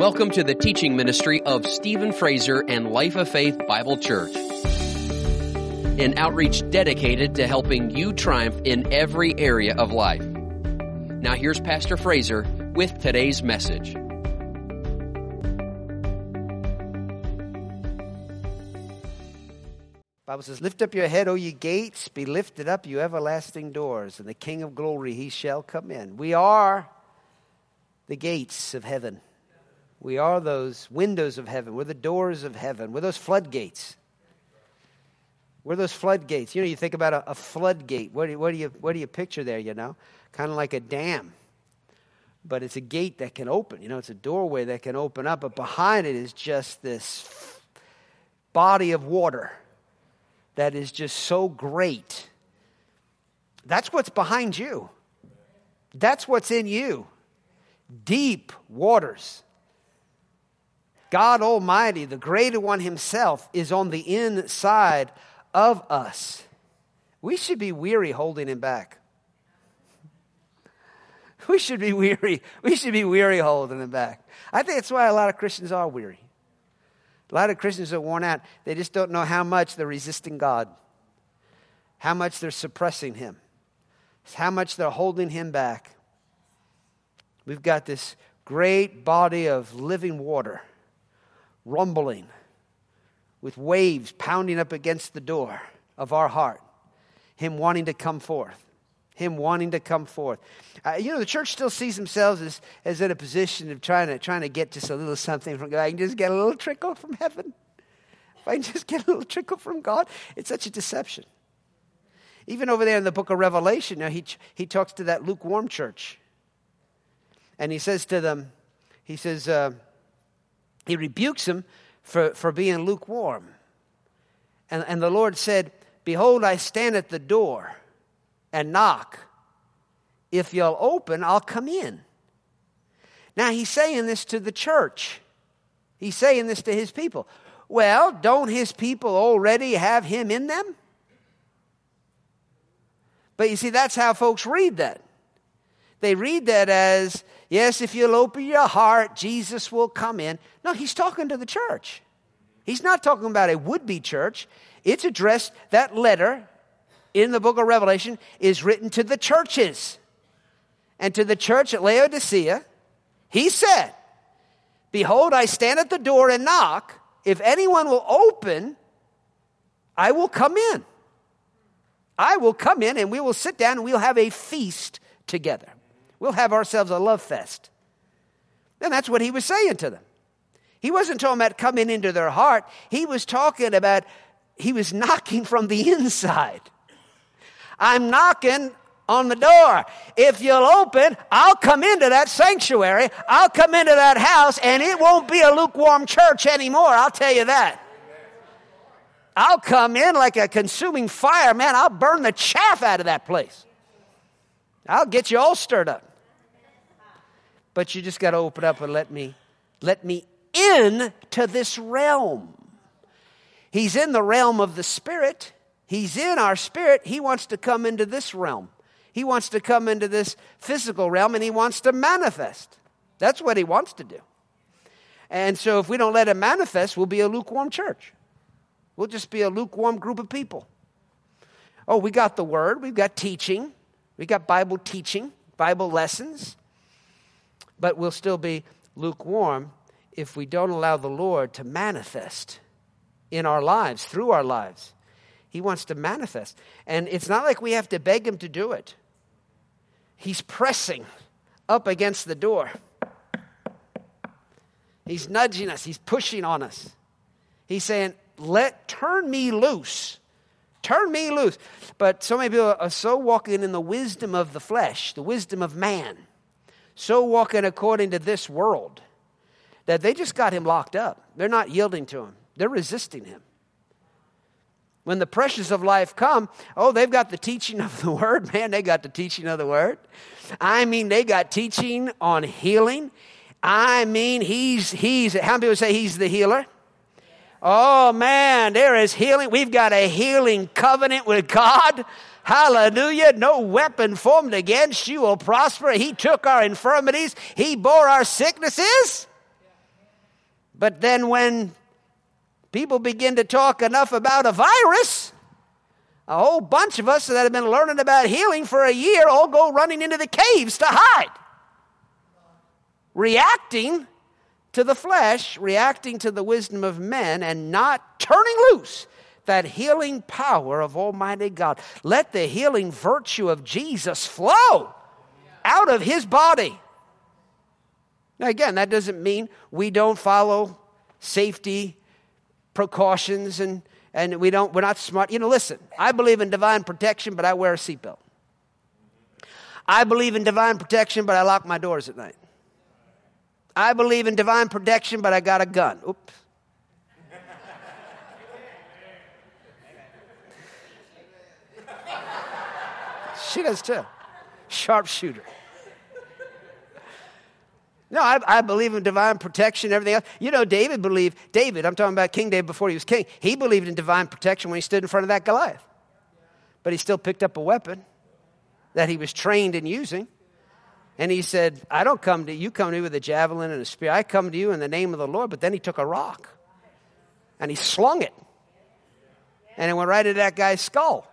Welcome to the teaching ministry of Stephen Fraser and Life of Faith Bible Church. An outreach dedicated to helping you triumph in every area of life. Now here's Pastor Fraser with today's message. Bible says, Lift up your head, O ye gates, be lifted up, you everlasting doors, and the King of glory he shall come in. We are the gates of heaven. We are those windows of heaven. We're the doors of heaven. We're those floodgates. We're those floodgates. You know, you think about a, a floodgate. What do, what, do you, what do you picture there, you know? Kind of like a dam. But it's a gate that can open. You know, it's a doorway that can open up. But behind it is just this body of water that is just so great. That's what's behind you. That's what's in you. Deep waters God Almighty, the greater one Himself, is on the inside of us. We should be weary holding Him back. We should be weary. We should be weary holding Him back. I think that's why a lot of Christians are weary. A lot of Christians are worn out. They just don't know how much they're resisting God, how much they're suppressing Him, how much they're holding Him back. We've got this great body of living water rumbling, with waves pounding up against the door of our heart. Him wanting to come forth. Him wanting to come forth. Uh, you know, the church still sees themselves as, as in a position of trying to, trying to get just a little something from God. I can just get a little trickle from heaven. If I can just get a little trickle from God, it's such a deception. Even over there in the book of Revelation, know, he, he talks to that lukewarm church. And he says to them, he says, uh, he rebukes them for, for being lukewarm. And, and the Lord said, Behold, I stand at the door and knock. If you'll open, I'll come in. Now, he's saying this to the church. He's saying this to his people. Well, don't his people already have him in them? But you see, that's how folks read that. They read that as Yes, if you'll open your heart, Jesus will come in. No, he's talking to the church. He's not talking about a would be church. It's addressed, that letter in the book of Revelation is written to the churches. And to the church at Laodicea, he said, Behold, I stand at the door and knock. If anyone will open, I will come in. I will come in and we will sit down and we'll have a feast together. We'll have ourselves a love fest. And that's what he was saying to them. He wasn't talking about coming into their heart, he was talking about, he was knocking from the inside. I'm knocking on the door. If you'll open, I'll come into that sanctuary. I'll come into that house, and it won't be a lukewarm church anymore. I'll tell you that. I'll come in like a consuming fire, man. I'll burn the chaff out of that place. I'll get you all stirred up but you just got to open up and let me let me in to this realm. He's in the realm of the spirit. He's in our spirit. He wants to come into this realm. He wants to come into this physical realm and he wants to manifest. That's what he wants to do. And so if we don't let him manifest, we'll be a lukewarm church. We'll just be a lukewarm group of people. Oh, we got the word, we've got teaching, we got Bible teaching, Bible lessons but we'll still be lukewarm if we don't allow the Lord to manifest in our lives, through our lives. He wants to manifest. And it's not like we have to beg Him to do it, He's pressing up against the door. He's nudging us, He's pushing on us. He's saying, Let turn me loose. Turn me loose. But so many people are so walking in the wisdom of the flesh, the wisdom of man so walking according to this world that they just got him locked up. They're not yielding to him, they're resisting him. When the pressures of life come, oh, they've got the teaching of the word. Man, they got the teaching of the word. I mean, they got teaching on healing. I mean, he's, he's, how many people say he's the healer? Oh man, there is healing. We've got a healing covenant with God. Hallelujah. No weapon formed against you will prosper. He took our infirmities, He bore our sicknesses. But then when people begin to talk enough about a virus, a whole bunch of us that have been learning about healing for a year all go running into the caves to hide. Reacting to the flesh, reacting to the wisdom of men, and not turning loose that healing power of Almighty God. Let the healing virtue of Jesus flow out of his body. Now, again, that doesn't mean we don't follow safety precautions and, and we don't, we're not smart. You know, listen, I believe in divine protection, but I wear a seatbelt. I believe in divine protection, but I lock my doors at night. I believe in divine protection, but I got a gun. Oops. She does too. Sharpshooter. No, I, I, believe in divine protection, everything else. You know, David believed, David, I'm talking about King David before he was king, he believed in divine protection when he stood in front of that Goliath. But he still picked up a weapon that he was trained in using. And he said, I don't come to you, come to me with a javelin and a spear. I come to you in the name of the Lord. But then he took a rock and he slung it. And it went right into that guy's skull.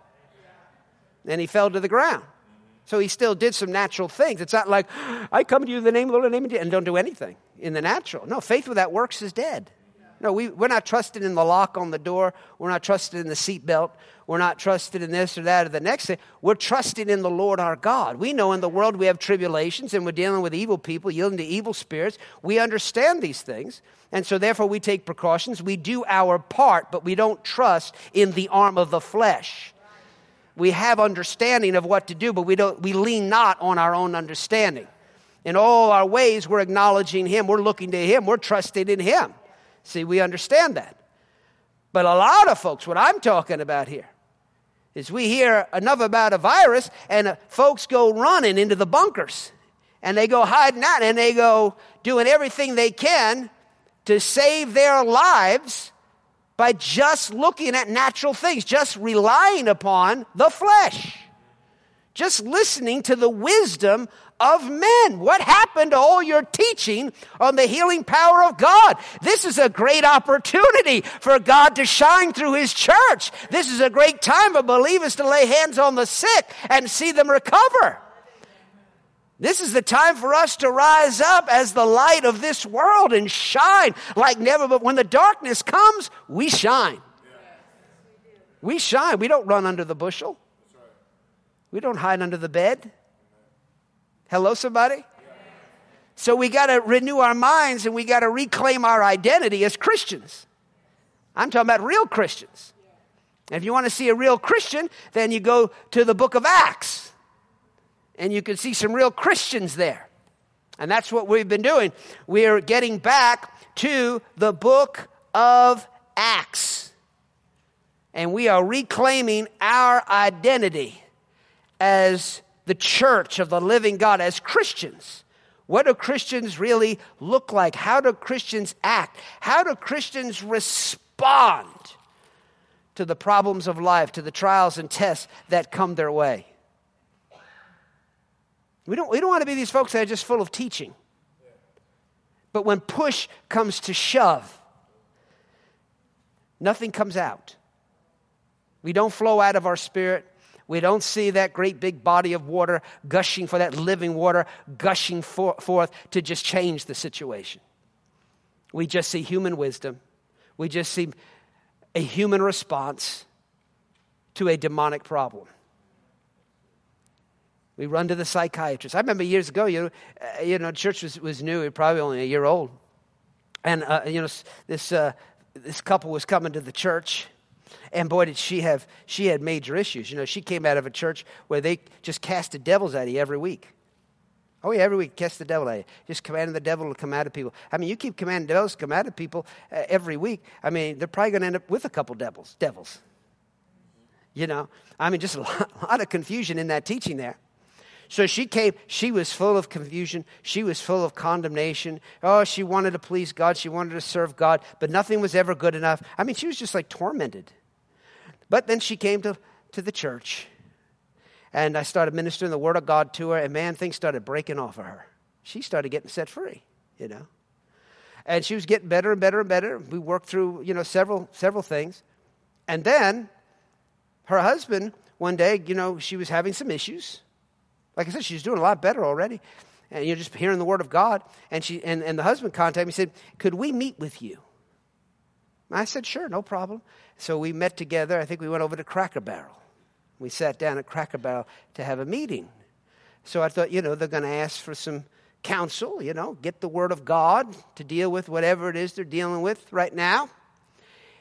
And he fell to the ground. So he still did some natural things. It's not like, I come to you in the name of the Lord, name of and don't do anything in the natural. No, faith without works is dead. No, we, we're not trusted in the lock on the door. We're not trusted in the seatbelt. We're not trusted in this or that or the next thing. We're trusting in the Lord our God. We know in the world we have tribulations and we're dealing with evil people, yielding to evil spirits. We understand these things. And so, therefore, we take precautions. We do our part, but we don't trust in the arm of the flesh. We have understanding of what to do, but we, don't, we lean not on our own understanding. In all our ways, we're acknowledging Him. We're looking to Him. We're trusting in Him. See, we understand that. But a lot of folks, what I'm talking about here, is we hear enough about a virus and folks go running into the bunkers and they go hiding out and they go doing everything they can to save their lives by just looking at natural things, just relying upon the flesh, just listening to the wisdom of men. What happened to all your teaching on the healing power of God? This is a great opportunity for God to shine through His church. This is a great time for believers to lay hands on the sick and see them recover. This is the time for us to rise up as the light of this world and shine like never. But when the darkness comes, we shine. We shine. We don't run under the bushel. We don't hide under the bed. Hello, somebody? So we got to renew our minds and we got to reclaim our identity as Christians. I'm talking about real Christians. if you want to see a real Christian, then you go to the book of Acts and you can see some real Christians there. And that's what we've been doing. We're getting back to the book of Acts. And we are reclaiming our identity as the church of the living God as Christians. What do Christians really look like? How do Christians act? How do Christians respond to the problems of life, to the trials and tests that come their way? We don't, we don't want to be these folks that are just full of teaching. But when push comes to shove, nothing comes out. We don't flow out of our spirit. We don't see that great big body of water gushing for that living water gushing for, forth to just change the situation. We just see human wisdom. We just see a human response to a demonic problem. We run to the psychiatrist. I remember years ago, you know, uh, you know church was, was new, probably only a year old. And, uh, you know, this, uh, this couple was coming to the church and boy, did she have, she had major issues. You know, she came out of a church where they just casted devils at you every week. Oh, yeah, every week, cast the devil at you. Just commanding the devil to come out of people. I mean, you keep commanding devils to come out of people uh, every week. I mean, they're probably going to end up with a couple devils. Devils. You know, I mean, just a lot, a lot of confusion in that teaching there. So she came, she was full of confusion. She was full of condemnation. Oh, she wanted to please God. She wanted to serve God, but nothing was ever good enough. I mean, she was just like tormented. But then she came to, to the church, and I started ministering the Word of God to her, and man, things started breaking off of her. She started getting set free, you know. And she was getting better and better and better. We worked through, you know, several, several things. And then her husband, one day, you know, she was having some issues. Like I said, she's doing a lot better already. And you're just hearing the word of God. And, she, and, and the husband contacted me and said, Could we meet with you? I said, Sure, no problem. So we met together. I think we went over to Cracker Barrel. We sat down at Cracker Barrel to have a meeting. So I thought, you know, they're going to ask for some counsel, you know, get the Word of God to deal with whatever it is they're dealing with right now.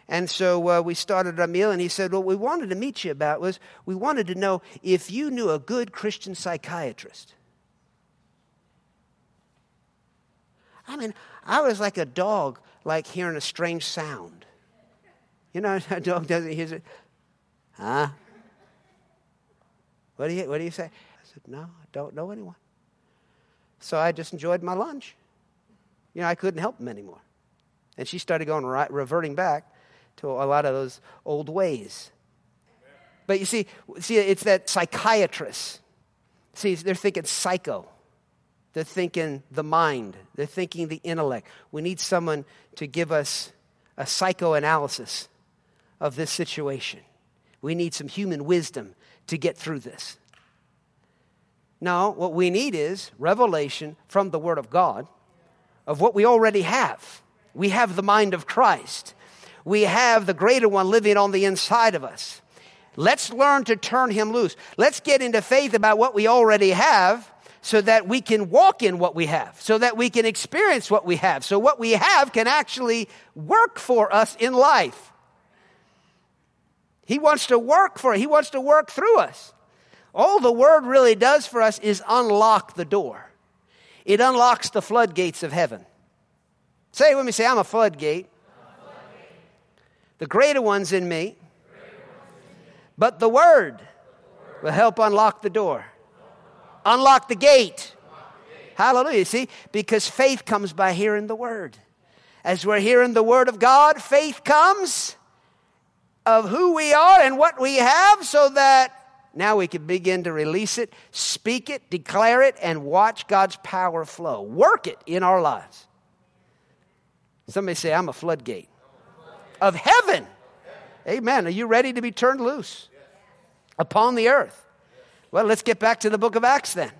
And so uh, we started our meal, and he said, What we wanted to meet you about was we wanted to know if you knew a good Christian psychiatrist. I mean, I was like a dog, like hearing a strange sound. You know, a dog doesn't hear it. Huh? What do you, what do you say? I said, No, I don't know anyone. So I just enjoyed my lunch. You know, I couldn't help him anymore. And she started going right, reverting back to a lot of those old ways. But you see, see, it's that psychiatrist. See, they're thinking psycho. They're thinking the mind. They're thinking the intellect. We need someone to give us a psychoanalysis of this situation. We need some human wisdom to get through this. No, what we need is revelation from the Word of God of what we already have. We have the mind of Christ, we have the greater one living on the inside of us. Let's learn to turn him loose. Let's get into faith about what we already have so that we can walk in what we have, so that we can experience what we have, so what we have can actually work for us in life. He wants to work for it. He wants to work through us. All the word really does for us is unlock the door. It unlocks the floodgates of heaven. Say with me, say, I'm a floodgate. The greater one's in me. But the word will help unlock the door. Unlock the gate. Hallelujah. See, because faith comes by hearing the word. As we're hearing the word of God, faith comes of who we are and what we have so that now we can begin to release it, speak it, declare it, and watch God's power flow. Work it in our lives. Somebody say, I'm a floodgate of heaven. Amen. Are you ready to be turned loose upon the earth? Well, let's get back to the book of Acts then.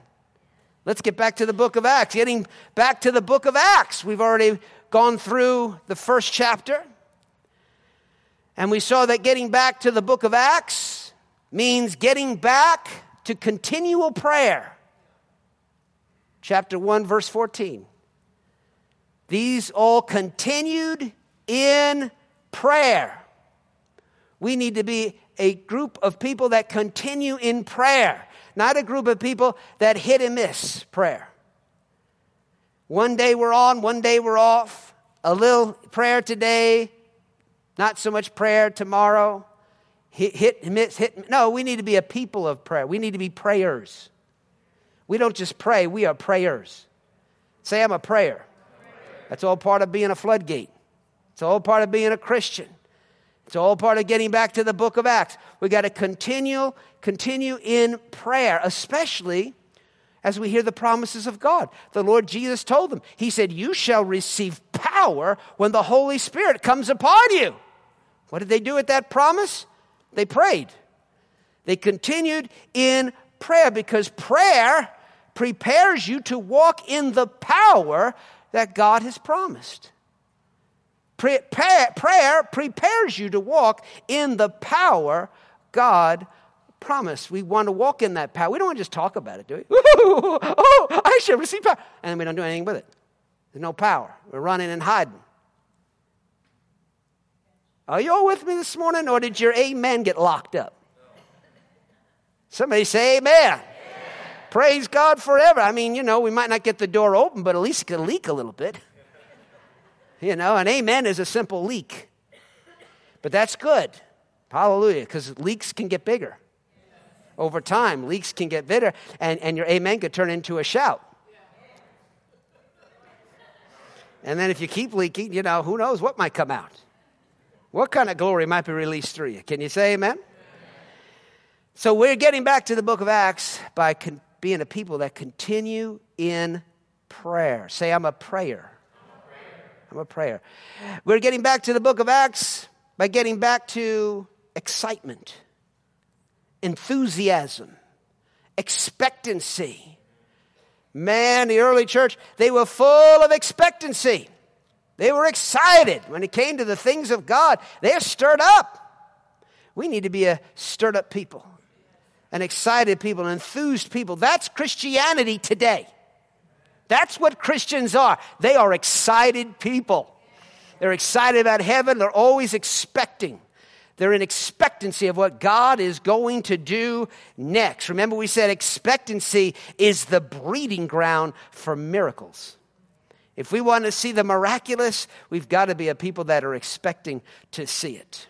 Let's get back to the book of Acts. Getting back to the book of Acts. We've already gone through the first chapter. And we saw that getting back to the book of Acts means getting back to continual prayer. Chapter 1, verse 14. These all continued in prayer. We need to be a group of people that continue in prayer, not a group of people that hit and miss prayer. One day we're on, one day we're off. A little prayer today, not so much prayer tomorrow. Hit, hit, miss, hit. No, we need to be a people of prayer. We need to be prayers. We don't just pray, we are prayers. Say, I'm a prayer. That's all part of being a floodgate. It's all part of being a Christian. It's all part of getting back to the book of Acts. We got to continue, continue in prayer, especially as we hear the promises of God. The Lord Jesus told them, He said, You shall receive power when the Holy Spirit comes upon you. What did they do with that promise? They prayed. They continued in prayer because prayer prepares you to walk in the power that God has promised. Prayer, prayer prepares you to walk in the power God promised. We want to walk in that power. We don't want to just talk about it, do we? oh, I shall receive power. And then we don't do anything with it. There's no power. We're running and hiding. Are you all with me this morning, or did your amen get locked up? Somebody say amen. amen. Praise God forever. I mean, you know, we might not get the door open, but at least it can leak a little bit. You know, an amen is a simple leak. But that's good. Hallelujah, because leaks can get bigger. Over time, leaks can get bigger, and, and your amen could turn into a shout. And then if you keep leaking, you know, who knows what might come out. What kind of glory might be released through you? Can you say amen? amen. So we're getting back to the book of Acts by con- being a people that continue in prayer. Say, I'm a prayer. I'm a prayer. We're getting back to the book of Acts by getting back to excitement, enthusiasm, expectancy. Man, the early church, they were full of expectancy. They were excited when it came to the things of God. They're stirred up. We need to be a stirred up people, an excited people, an enthused people. That's Christianity today. That's what Christians are. They are excited people. They're excited about heaven. They're always expecting. They're in expectancy of what God is going to do next. Remember, we said expectancy is the breeding ground for miracles. If we want to see the miraculous, we've got to be a people that are expecting to see it.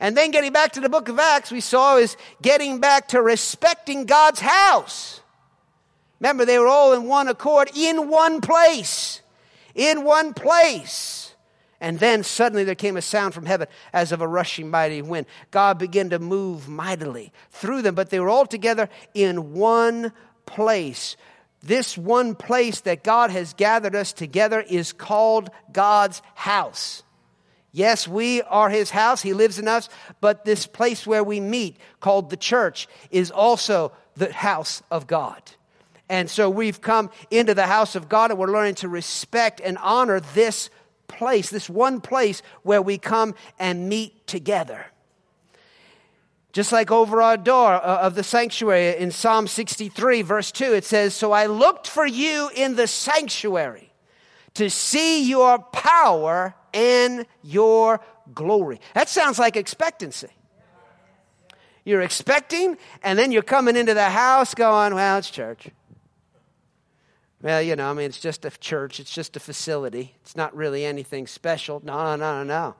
And then getting back to the book of Acts, we saw is getting back to respecting God's house. Remember, they were all in one accord, in one place. In one place. And then suddenly there came a sound from heaven as of a rushing mighty wind. God began to move mightily through them, but they were all together in one place. This one place that God has gathered us together is called God's house. Yes, we are his house, he lives in us, but this place where we meet, called the church, is also the house of God. And so we've come into the house of God and we're learning to respect and honor this place, this one place where we come and meet together. Just like over our door uh, of the sanctuary in Psalm 63, verse 2, it says, So I looked for you in the sanctuary to see your power and your glory. That sounds like expectancy. You're expecting, and then you're coming into the house going, Well, it's church. Well, you know, I mean, it's just a church, it's just a facility. It's not really anything special. No, no, no, no.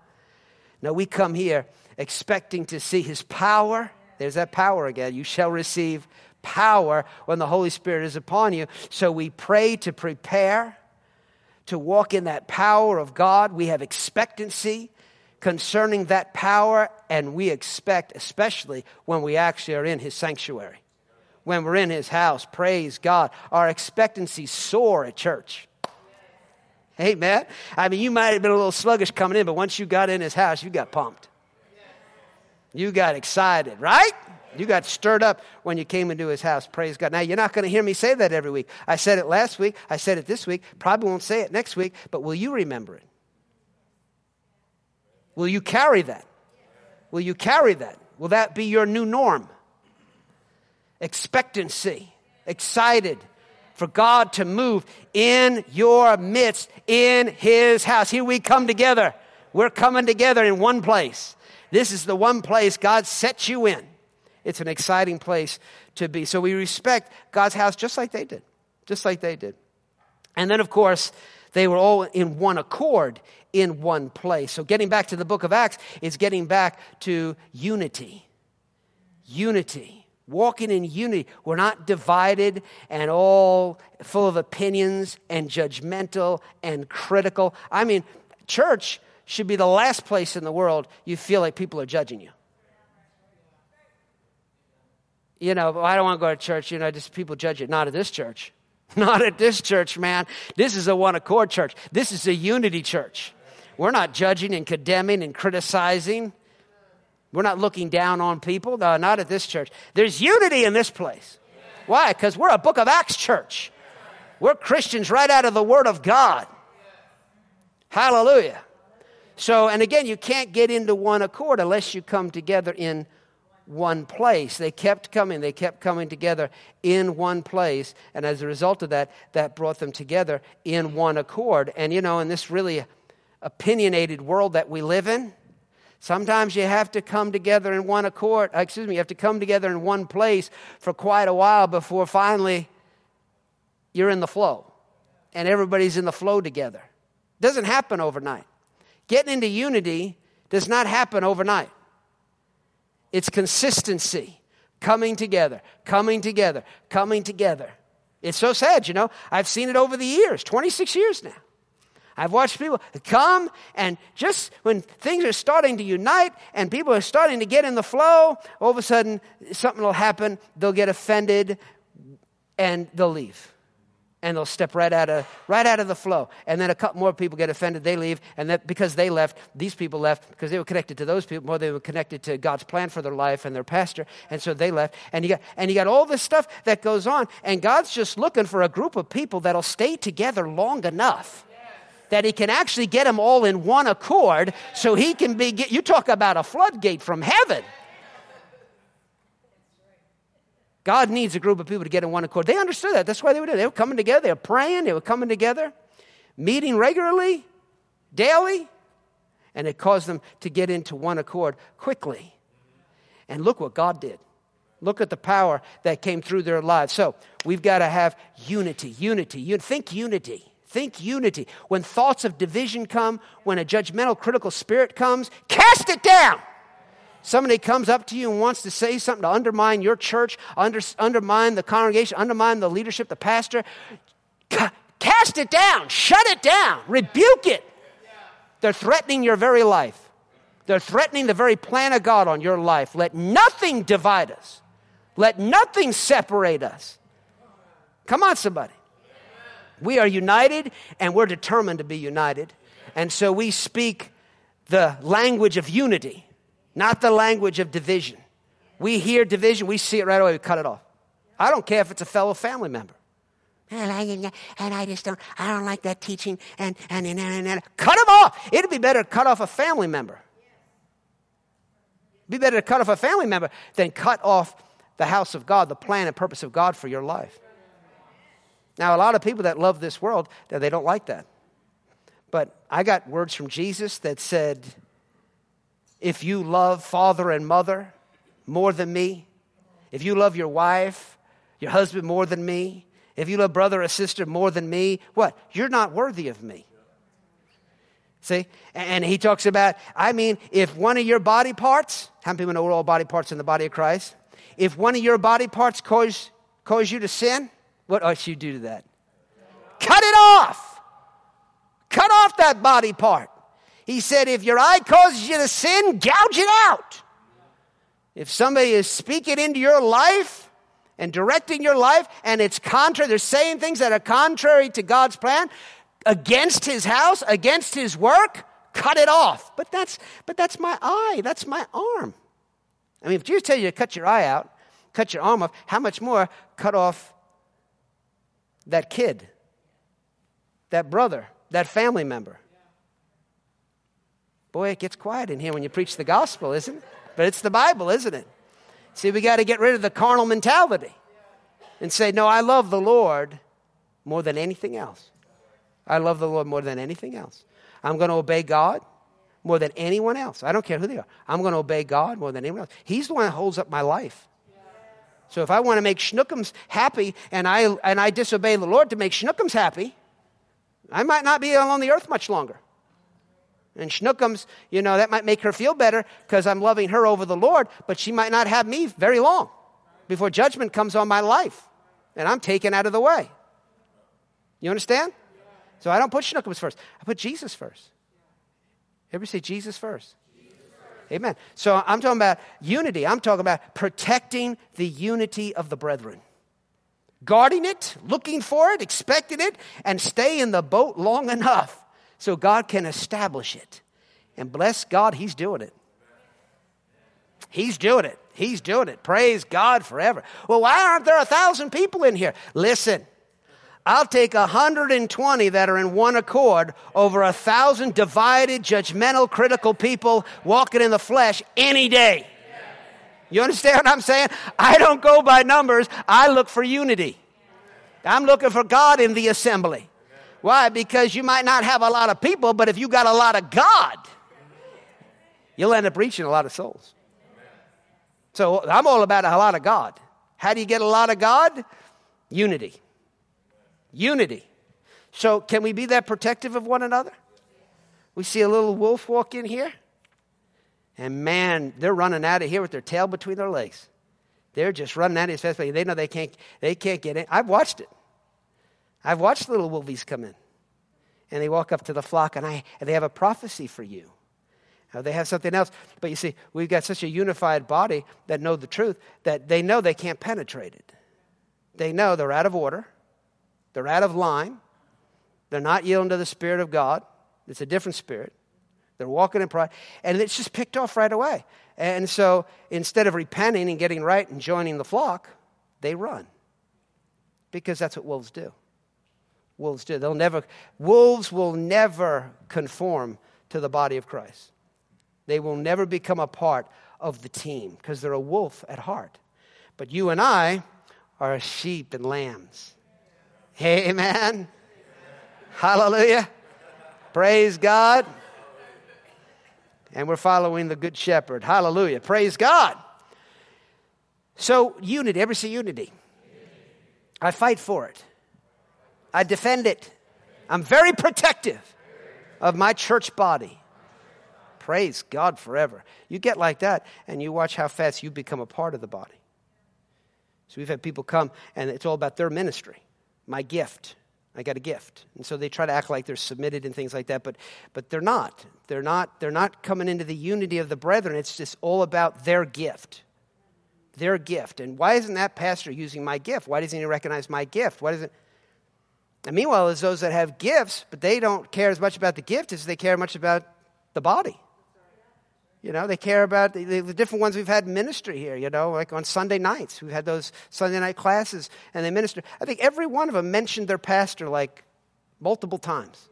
No, we come here expecting to see his power. There's that power again. You shall receive power when the Holy Spirit is upon you. So we pray to prepare to walk in that power of God. We have expectancy concerning that power, and we expect, especially when we actually are in his sanctuary when we're in his house. Praise God. Our expectancies soar at church. Amen. I mean, you might have been a little sluggish coming in, but once you got in his house, you got pumped. You got excited, right? You got stirred up when you came into his house. Praise God. Now, you're not going to hear me say that every week. I said it last week. I said it this week. Probably won't say it next week, but will you remember it? Will you carry that? Will you carry that? Will that be your new norm? Expectancy, excited for God to move in your midst, in His house. Here we come together. We're coming together in one place. This is the one place God set you in. It's an exciting place to be. So we respect God's house just like they did. Just like they did. And then, of course, they were all in one accord in one place. So getting back to the book of Acts is getting back to unity. Unity walking in unity. We're not divided and all full of opinions and judgmental and critical. I mean, church should be the last place in the world you feel like people are judging you. You know, I don't want to go to church, you know, just people judge you. Not at this church. Not at this church, man. This is a one accord church. This is a unity church. We're not judging and condemning and criticizing. We're not looking down on people, no, not at this church. There's unity in this place. Why? Because we're a book of Acts church. We're Christians right out of the Word of God. Hallelujah. So, and again, you can't get into one accord unless you come together in one place. They kept coming, they kept coming together in one place. And as a result of that, that brought them together in one accord. And you know, in this really opinionated world that we live in, Sometimes you have to come together in one accord, uh, excuse me, you have to come together in one place for quite a while before finally you're in the flow and everybody's in the flow together. It doesn't happen overnight. Getting into unity does not happen overnight. It's consistency, coming together, coming together, coming together. It's so sad, you know. I've seen it over the years, 26 years now. I've watched people come and just when things are starting to unite and people are starting to get in the flow, all of a sudden something will happen. They'll get offended and they'll leave. and they'll step right out of right out of the flow. And then a couple more people get offended they leave. And that because they left these people left because they were connected to those people more they were connected to god's plan for their life and their pastor. And so they left. And you got and you got all this stuff that goes on. And god's just looking for a group of people that'll stay together long enough that he can actually get them all in one accord so he can be you talk about a floodgate from heaven God needs a group of people to get in one accord. They understood that. That's why they were doing. They were coming together. They were praying. They were coming together, meeting regularly, daily, and it caused them to get into one accord quickly. And look what God did. Look at the power that came through their lives. So we've got to have unity, unity. You think unity. Think unity. When thoughts of division come, when a judgmental, critical spirit comes, cast it down somebody comes up to you and wants to say something to undermine your church, under, undermine the congregation, undermine the leadership, the pastor, ca- cast it down, shut it down, rebuke it. They're threatening your very life. They're threatening the very plan of God on your life. Let nothing divide us. Let nothing separate us. Come on, somebody. We are united and we're determined to be united. And so we speak the language of unity not the language of division. We hear division, we see it right away, we cut it off. I don't care if it's a fellow family member. And I just don't, I don't like that teaching. And, and, and, and, and. cut them off. It'd be better to cut off a family member. It'd be better to cut off a family member than cut off the house of God, the plan and purpose of God for your life. Now, a lot of people that love this world, they don't like that. But I got words from Jesus that said, if you love father and mother more than me, if you love your wife, your husband more than me, if you love brother or sister more than me, what? You're not worthy of me. See? And he talks about, I mean, if one of your body parts, how many people know all body parts in the body of Christ? If one of your body parts cause, cause you to sin, what ought you do to that? Cut it off. Cut off that body part. He said, if your eye causes you to sin, gouge it out. If somebody is speaking into your life and directing your life and it's contrary, they're saying things that are contrary to God's plan, against his house, against his work, cut it off. But that's but that's my eye, that's my arm. I mean, if Jesus tell you to cut your eye out, cut your arm off, how much more cut off that kid, that brother, that family member? Boy, it gets quiet in here when you preach the gospel, isn't it? But it's the Bible, isn't it? See, we got to get rid of the carnal mentality and say, No, I love the Lord more than anything else. I love the Lord more than anything else. I'm going to obey God more than anyone else. I don't care who they are. I'm going to obey God more than anyone else. He's the one that holds up my life. So if I want to make schnookums happy and I, and I disobey the Lord to make schnookums happy, I might not be on the earth much longer. And Schnookums, you know, that might make her feel better because I'm loving her over the Lord, but she might not have me very long before judgment comes on my life and I'm taken out of the way. You understand? So I don't put Schnookums first. I put Jesus first. Everybody say Jesus first. Amen. So I'm talking about unity. I'm talking about protecting the unity of the brethren. Guarding it, looking for it, expecting it, and stay in the boat long enough so God can establish it. And bless God, He's doing it. He's doing it. He's doing it. Praise God forever. Well, why aren't there a thousand people in here? Listen, I'll take 120 that are in one accord over a thousand divided, judgmental, critical people walking in the flesh any day. You understand what I'm saying? I don't go by numbers, I look for unity. I'm looking for God in the assembly. Why? Because you might not have a lot of people, but if you got a lot of God, you'll end up reaching a lot of souls. So I'm all about a lot of God. How do you get a lot of God? Unity. Unity. So can we be that protective of one another? We see a little wolf walk in here, and man, they're running out of here with their tail between their legs. They're just running out of here. They know they can't, they can't get in. I've watched it. I've watched little wolves come in, and they walk up to the flock, and, I, and they have a prophecy for you. Now, they have something else. But you see, we've got such a unified body that know the truth that they know they can't penetrate it. They know they're out of order. They're out of line. They're not yielding to the Spirit of God. It's a different spirit. They're walking in pride. And it's just picked off right away. And so instead of repenting and getting right and joining the flock, they run. Because that's what wolves do. Wolves do. They'll never, wolves will never conform to the body of Christ. They will never become a part of the team because they're a wolf at heart. But you and I are sheep and lambs. Amen. Hallelujah. Praise God. And we're following the Good Shepherd. Hallelujah. Praise God. So, unity. Ever see unity? I fight for it, I defend it. I'm very protective of my church body. Praise God forever. You get like that, and you watch how fast you become a part of the body. So we've had people come, and it's all about their ministry, my gift. I got a gift. And so they try to act like they're submitted and things like that, but, but they're not. They're not. They're not coming into the unity of the brethren. It's just all about their gift. Their gift. And why isn't that pastor using my gift? Why doesn't he recognize my gift? Why doesn't and meanwhile, there's those that have gifts, but they don't care as much about the gift as they care much about the body. You know, they care about the, the, different ones we've had ministry here, you know, like on Sunday nights. We've had those Sunday night classes and they minister. I think every one of them mentioned their pastor like multiple times.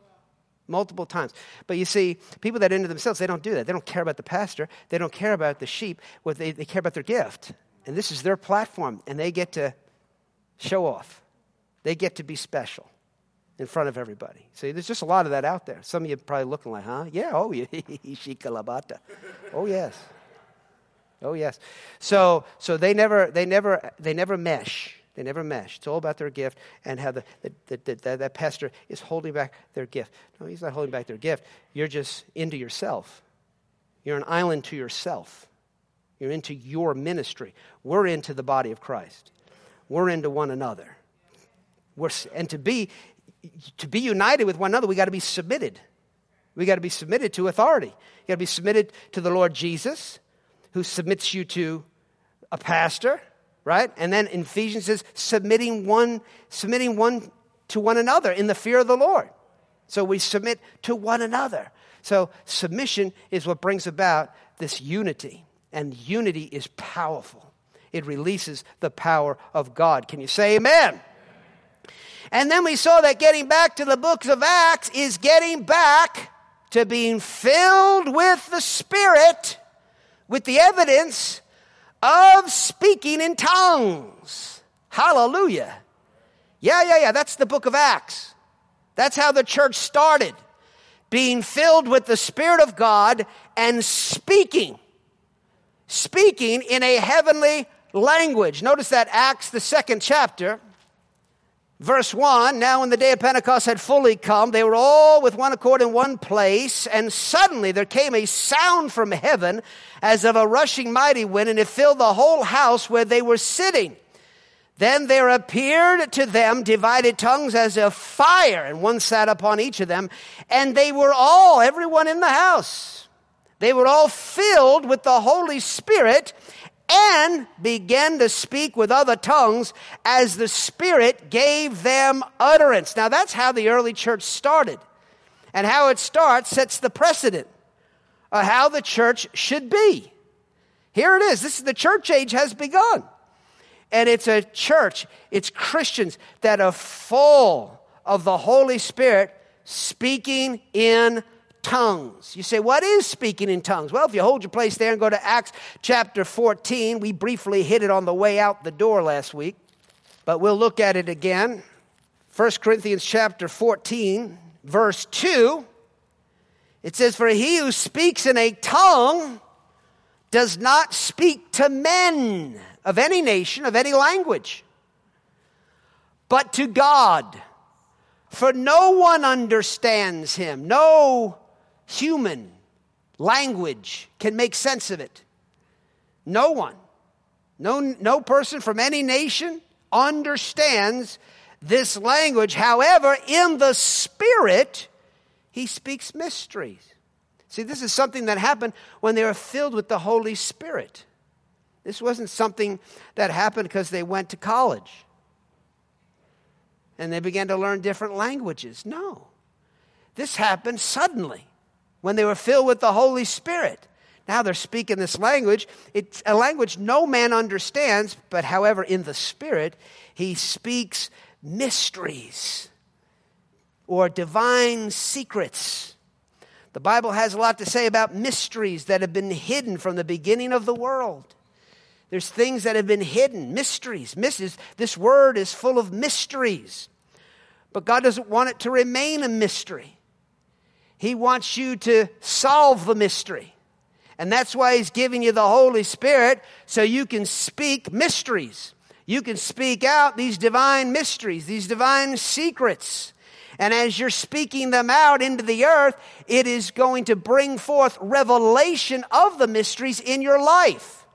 Multiple times. But you see, people that into themselves, they don't do that. They don't care about the pastor. They don't care about the sheep. What they, they care about their gift. And this is their platform. And they get to show off. They get to be special in front of everybody. See, there's just a lot of that out there. Some of you probably looking like, huh? Yeah, oh, yeah, shikalabata. Oh, yes. Oh, yes. So, so they never, they never, they never mesh. They never mesh. It's all about their gift and how the, the, the, the, that pastor is holding back their gift. No, he's not holding back their gift. You're just into yourself. You're an island to yourself. You're into your ministry. We're into the body of Christ. We're into one another. We're, and to be to be united with one another, we got to be submitted. We got to be submitted to authority. You got to be submitted to the Lord Jesus, who submits you to a pastor, right? And then Ephesians says submitting one, submitting one to one another in the fear of the Lord. So we submit to one another. So submission is what brings about this unity. And unity is powerful. It releases the power of God. Can you say amen? And then we saw that getting back to the books of Acts is getting back to being filled with the Spirit with the evidence of speaking in tongues. Hallelujah. Yeah, yeah, yeah. That's the book of Acts. That's how the church started. Being filled with the Spirit of God and speaking. Speaking in a heavenly language. Notice that Acts, the second chapter, Verse 1 Now, when the day of Pentecost had fully come, they were all with one accord in one place, and suddenly there came a sound from heaven as of a rushing mighty wind, and it filled the whole house where they were sitting. Then there appeared to them divided tongues as of fire, and one sat upon each of them, and they were all, everyone in the house, they were all filled with the Holy Spirit and began to speak with other tongues as the Spirit gave them utterance. Now, that's how the early church started. And how it starts sets the precedent of how the church should be. Here it is. This is the church age has begun. And it's a church, it's Christians that are full of the Holy Spirit speaking in tongues. You say, what is speaking in tongues? Well, if you hold your place there and go to Acts chapter 14, we briefly hit it on the way out the door last week, but we'll look at it again. 1 Corinthians chapter 14, verse 2, it says, For he who speaks in a tongue does not speak to men of any nation, of any language, but to God. For no one understands him. No human language can make sense of it. No one, no, no person from any nation understands this language. However, in the Spirit, he speaks mysteries. See, this is something that happened when they were filled with the Holy Spirit. This wasn't something that happened because they went to college. and they began to learn different languages. No. This happened suddenly when they were filled with the Holy Spirit. Now they're speaking this language. It's a language no man understands, but however, in the Spirit, he speaks mysteries or divine secrets. The Bible has a lot to say about mysteries that have been hidden from the beginning of the world. There's things that have been hidden, mysteries. Misses. This word is full of mysteries. But God doesn't want it to remain a mystery. He wants you to solve the mystery. And that's why He's giving you the Holy Spirit so you can speak mysteries. You can speak out these divine mysteries, these divine secrets. And as you're speaking them out into the earth, it is going to bring forth revelation of the mysteries in your life.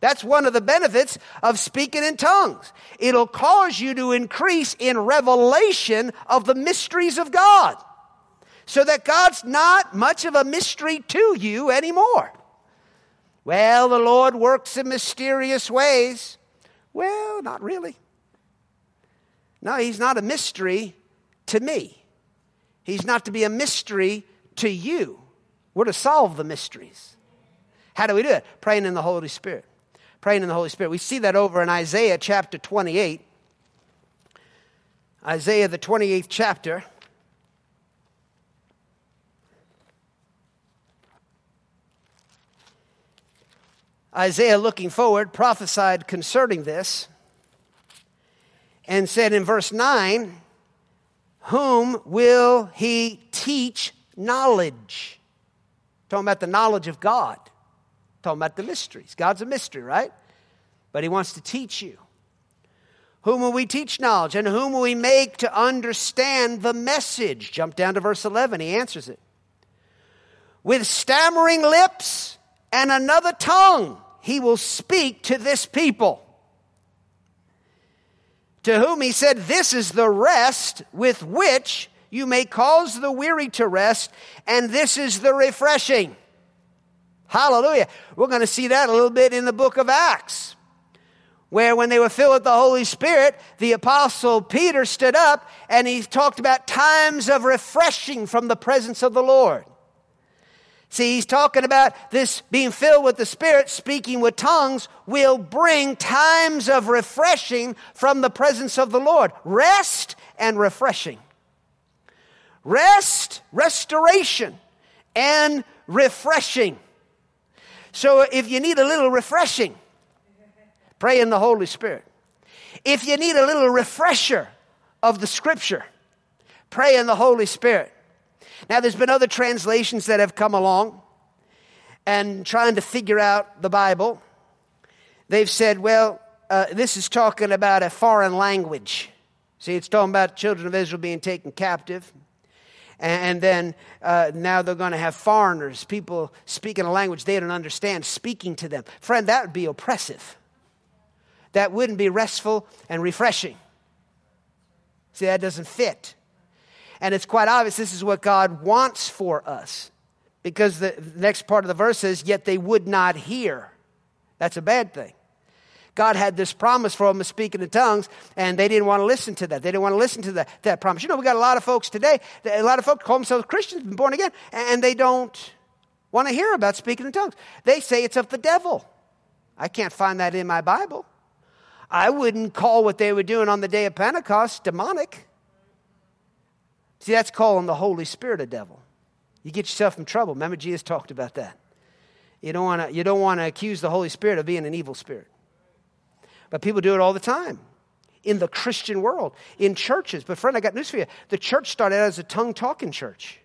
That's one of the benefits of speaking in tongues. It'll cause you to increase in revelation of the mysteries of God. So that God's not much of a mystery to you anymore. Well, the Lord works in mysterious ways. Well, not really. No, He's not a mystery to me. He's not to be a mystery to you. We're to solve the mysteries. How do we do it? Praying in the Holy Spirit praying in the Holy Spirit. We see that over in Isaiah chapter 28. Isaiah, the 28th chapter. Isaiah, looking forward, prophesied concerning this and said in verse 9, Whom will he teach knowledge? Talking about the knowledge of God. Talking about the mysteries. God's a mystery, right? But He wants to teach you. Whom will we teach knowledge? And whom will we make to understand the message? Jump down to verse 11. He answers it. With stammering lips and another tongue, he will speak to this people. To whom he said, This is the rest with which you may cause the weary to rest, and this is the refreshing. Hallelujah. We're going to see that a little bit in the book of Acts, where when they were filled with the Holy Spirit, the apostle Peter stood up and he talked about times of refreshing from the presence of the Lord. See, he's talking about this being filled with the Spirit, speaking with tongues, will bring times of refreshing from the presence of the Lord. Rest and refreshing. Rest, restoration, and refreshing. So if you need a little refreshing, pray in the Holy Spirit. If you need a little refresher of the scripture, pray in the Holy Spirit. Now, there's been other translations that have come along and trying to figure out the Bible. They've said, well, uh, this is talking about a foreign language. See, it's talking about children of Israel being taken captive. And then uh, now they're going to have foreigners, people speaking a language they don't understand, speaking to them. Friend, that would be oppressive. That wouldn't be restful and refreshing. See, that doesn't fit. And it's quite obvious this is what God wants for us. Because the next part of the verse says, Yet they would not hear. That's a bad thing. God had this promise for them of speaking in the tongues, and they didn't want to listen to that. They didn't want to listen to that, that promise. You know, we got a lot of folks today, a lot of folks call themselves Christians, been born again, and they don't want to hear about speaking in tongues. They say it's of the devil. I can't find that in my Bible. I wouldn't call what they were doing on the day of Pentecost demonic. See, that's calling the Holy Spirit a devil. You get yourself in trouble. Remember, Jesus talked about that. You don't want to, you don't want to accuse the Holy Spirit of being an evil spirit. But people do it all the time in the Christian world, in churches. But, friend, I got news for you. The church started out as a tongue talking church.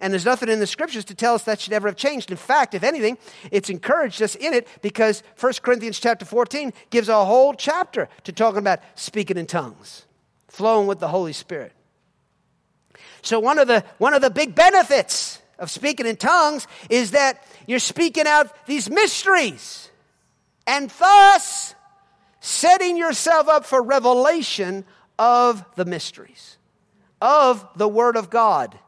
And there's nothing in the scriptures to tell us that should ever have changed. In fact, if anything, it's encouraged us in it because 1 Corinthians chapter 14 gives a whole chapter to talking about speaking in tongues, flowing with the Holy Spirit. So one of the one of the big benefits of speaking in tongues is that you're speaking out these mysteries and thus setting yourself up for revelation of the mysteries, of the Word of God.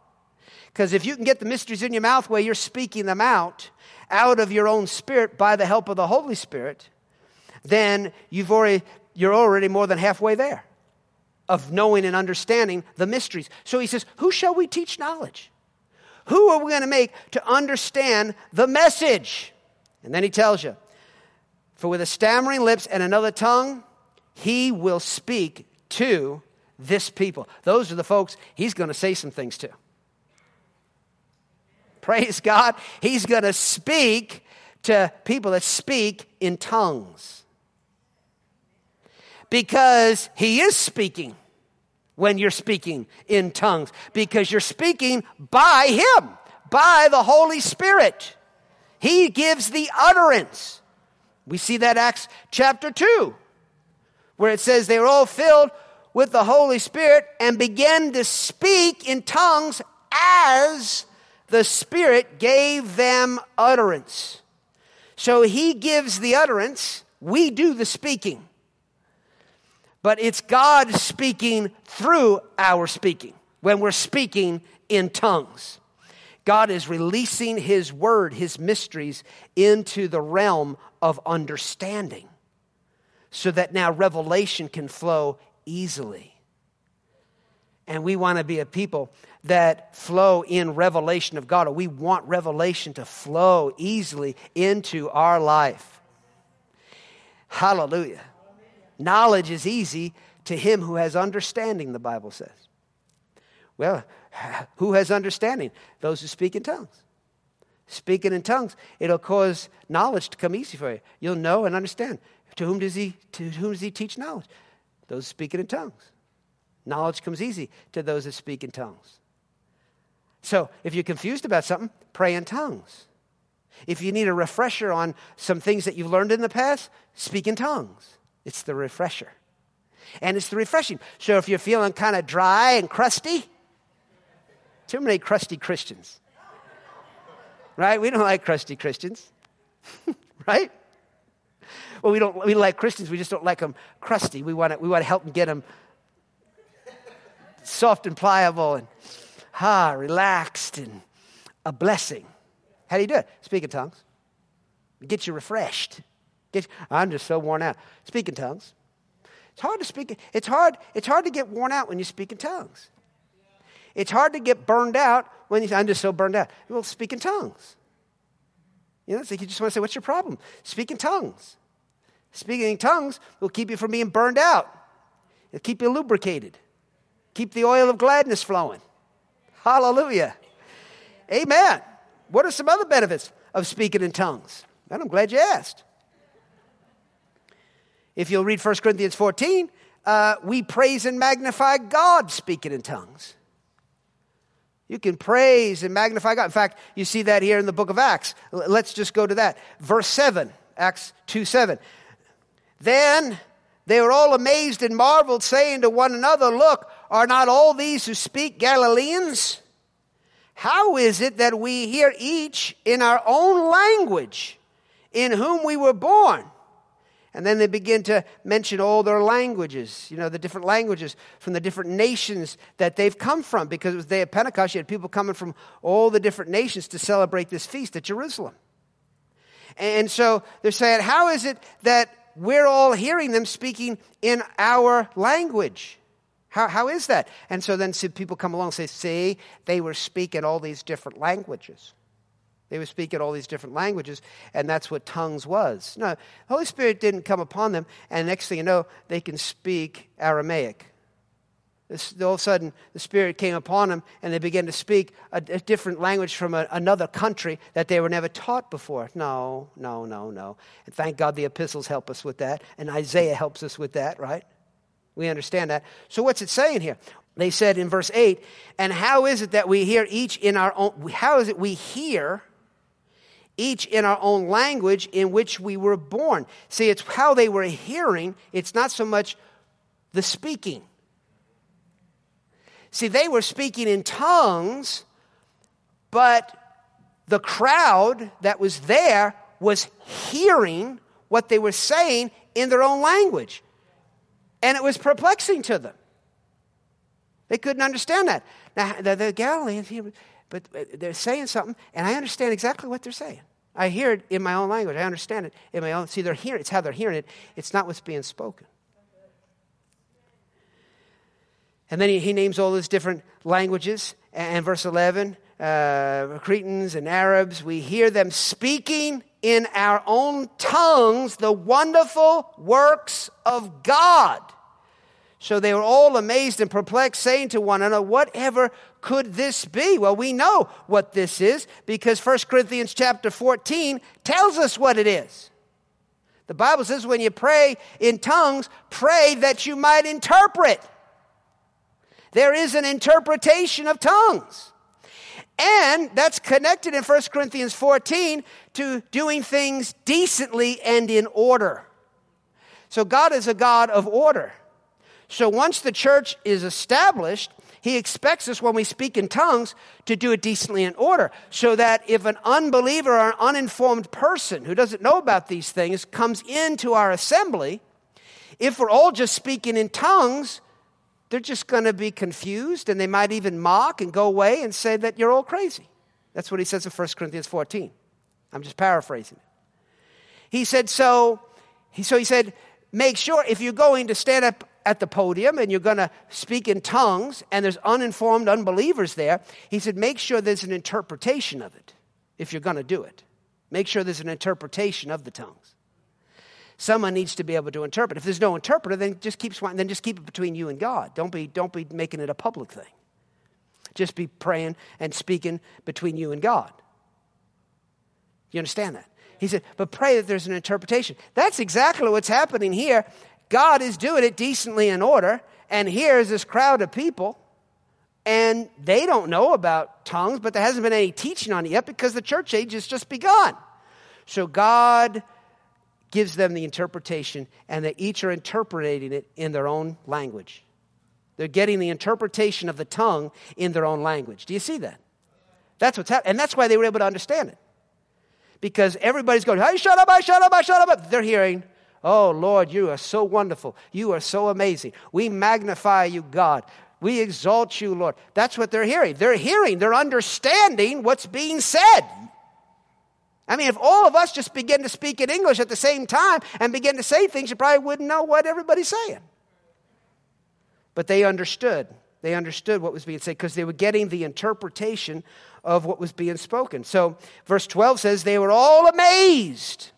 Because if you can get the mysteries in your mouth where you're speaking them out, out of your own spirit by the help of the Holy Spirit, then you've already, you're already more than halfway there. Of knowing and understanding the mysteries. So he says, Who shall we teach knowledge? Who are we going to make to understand the message? And then he tells you, For with a stammering lips and another tongue, he will speak to this people. Those are the folks he's going to say some things to. Praise God. He's going to speak to people that speak in tongues. Because he is speaking when you're speaking in tongues, because you're speaking by him, by the Holy Spirit. He gives the utterance. We see that Acts chapter 2, where it says they were all filled with the Holy Spirit and began to speak in tongues as the Spirit gave them utterance. So he gives the utterance, we do the speaking. But it's God speaking through our speaking when we're speaking in tongues. God is releasing His word, His mysteries, into the realm of understanding so that now revelation can flow easily. And we want to be a people that flow in revelation of God, or we want revelation to flow easily into our life. Hallelujah. Knowledge is easy to him who has understanding, the Bible says. Well, who has understanding? Those who speak in tongues. Speaking in tongues, it'll cause knowledge to come easy for you. You'll know and understand. To whom does he, to whom does he teach knowledge? Those speaking in tongues. Knowledge comes easy to those that speak in tongues. So if you're confused about something, pray in tongues. If you need a refresher on some things that you've learned in the past, speak in tongues. It's the refresher. And it's the refreshing. So if you're feeling kind of dry and crusty, too many crusty Christians. Right? We don't like crusty Christians. right? Well, we don't we like Christians, we just don't like them crusty. We want to, we want to help them get them soft and pliable and ah, relaxed and a blessing. How do you do it? Speak in tongues. Get you refreshed. I'm just so worn out. Speak in tongues. It's hard to speak. It's hard. It's hard to get worn out when you speak in tongues. It's hard to get burned out when you say, I'm just so burned out. Well, speak in tongues. You know, it's like you just want to say, What's your problem? Speak in tongues. Speaking in tongues will keep you from being burned out. It'll keep you lubricated. Keep the oil of gladness flowing. Hallelujah. Amen. What are some other benefits of speaking in tongues? And I'm glad you asked. If you'll read 1 Corinthians 14, uh, we praise and magnify God speaking in tongues. You can praise and magnify God. In fact, you see that here in the book of Acts. Let's just go to that. Verse 7, Acts 2 7. Then they were all amazed and marveled, saying to one another, Look, are not all these who speak Galileans? How is it that we hear each in our own language in whom we were born? And then they begin to mention all their languages, you know, the different languages from the different nations that they've come from. Because it was the day of Pentecost, you had people coming from all the different nations to celebrate this feast at Jerusalem. And so they're saying, how is it that we're all hearing them speaking in our language? How, how is that? And so then people come along and say, see, they were speaking all these different languages. They were speaking all these different languages, and that's what tongues was. No, the Holy Spirit didn't come upon them, and next thing you know, they can speak Aramaic. All of a sudden, the Spirit came upon them, and they began to speak a, a different language from a, another country that they were never taught before. No, no, no, no. And thank God the epistles help us with that, and Isaiah helps us with that, right? We understand that. So, what's it saying here? They said in verse 8, and how is it that we hear each in our own, how is it we hear each in our own language in which we were born. See, it's how they were hearing, it's not so much the speaking. See, they were speaking in tongues, but the crowd that was there was hearing what they were saying in their own language. And it was perplexing to them. They couldn't understand that. Now, the, the Galileans, but they're saying something, and I understand exactly what they're saying. I hear it in my own language. I understand it in my own. See, they're hearing. It's how they're hearing it. It's not what's being spoken. And then he, he names all those different languages. And verse 11, uh, Cretans and Arabs, we hear them speaking in our own tongues the wonderful works of God. So they were all amazed and perplexed, saying to one another, Whatever could this be? Well, we know what this is because 1 Corinthians chapter 14 tells us what it is. The Bible says when you pray in tongues, pray that you might interpret. There is an interpretation of tongues. And that's connected in 1 Corinthians 14 to doing things decently and in order. So God is a God of order. So once the church is established, he expects us when we speak in tongues to do it decently in order. So that if an unbeliever or an uninformed person who doesn't know about these things comes into our assembly, if we're all just speaking in tongues, they're just going to be confused and they might even mock and go away and say that you're all crazy. That's what he says in 1 Corinthians 14. I'm just paraphrasing it. He said, so he, so he said, make sure if you're going to stand up at the podium and you're going to speak in tongues and there's uninformed unbelievers there, he said, make sure there's an interpretation of it if you're going to do it. Make sure there's an interpretation of the tongues. Someone needs to be able to interpret. If there's no interpreter, then just keep then just keep it between you and God. Don't be don't be making it a public thing. Just be praying and speaking between you and God. You understand that? He said, but pray that there's an interpretation. That's exactly what's happening here. God is doing it decently in order, and here's this crowd of people, and they don't know about tongues, but there hasn't been any teaching on it yet because the church age has just begun. So God gives them the interpretation, and they each are interpreting it in their own language. They're getting the interpretation of the tongue in their own language. Do you see that? That's what's happening. And that's why they were able to understand it. Because everybody's going, hey, shut up, I shut up, I shut up. They're hearing, oh, Lord, you are so wonderful. You are so amazing. We magnify you, God. We exalt you, Lord. That's what they're hearing. They're hearing, they're understanding what's being said. I mean, if all of us just begin to speak in English at the same time and begin to say things, you probably wouldn't know what everybody's saying. But they understood. They understood what was being said because they were getting the interpretation of what was being spoken. So, verse 12 says, They were all amazed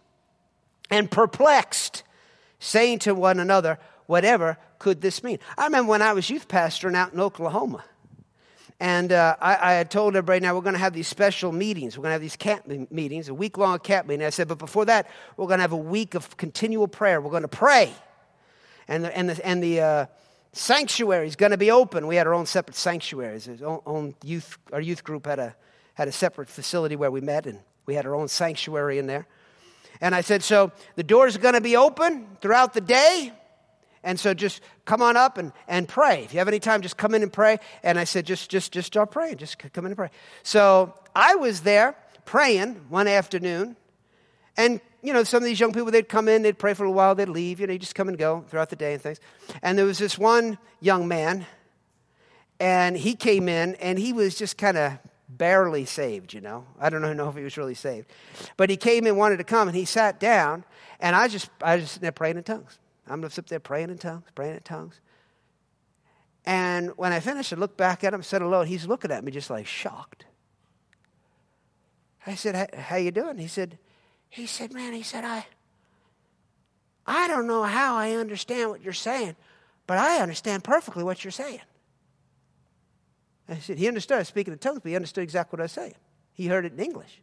and perplexed, saying to one another, Whatever could this mean? I remember when I was youth pastor out in Oklahoma. And uh, I, I, had told everybody, now we're going to have these special meetings. We're going to have these camp meetings, a week long camp meeting. I said, but before that, we're going to have a week of continual prayer. We're going to pray. And the, and the, and the uh, sanctuary is going to be open. We had our own separate sanctuaries. Our own youth, our youth group had a, had a separate facility where we met, and we had our own sanctuary in there. And I said, so the doors are going to be open throughout the day. And so just come on up and, and pray. If you have any time, just come in and pray. And I said, just, just, just start praying. Just come in and pray. So I was there praying one afternoon. And, you know, some of these young people, they'd come in, they'd pray for a while, they'd leave. You know, you just come and go throughout the day and things. And there was this one young man, and he came in, and he was just kind of barely saved, you know. I don't know if he was really saved. But he came and wanted to come, and he sat down, and I just, I just sitting there praying in tongues. I'm to sit there praying in tongues, praying in tongues. And when I finished, I looked back at him, said hello, and he's looking at me just like shocked. I said, "How you doing?" He said, "He said, man, he said, I, I don't know how I understand what you're saying, but I understand perfectly what you're saying." I said, he understood I was speaking in tongues, but he understood exactly what I was saying. He heard it in English.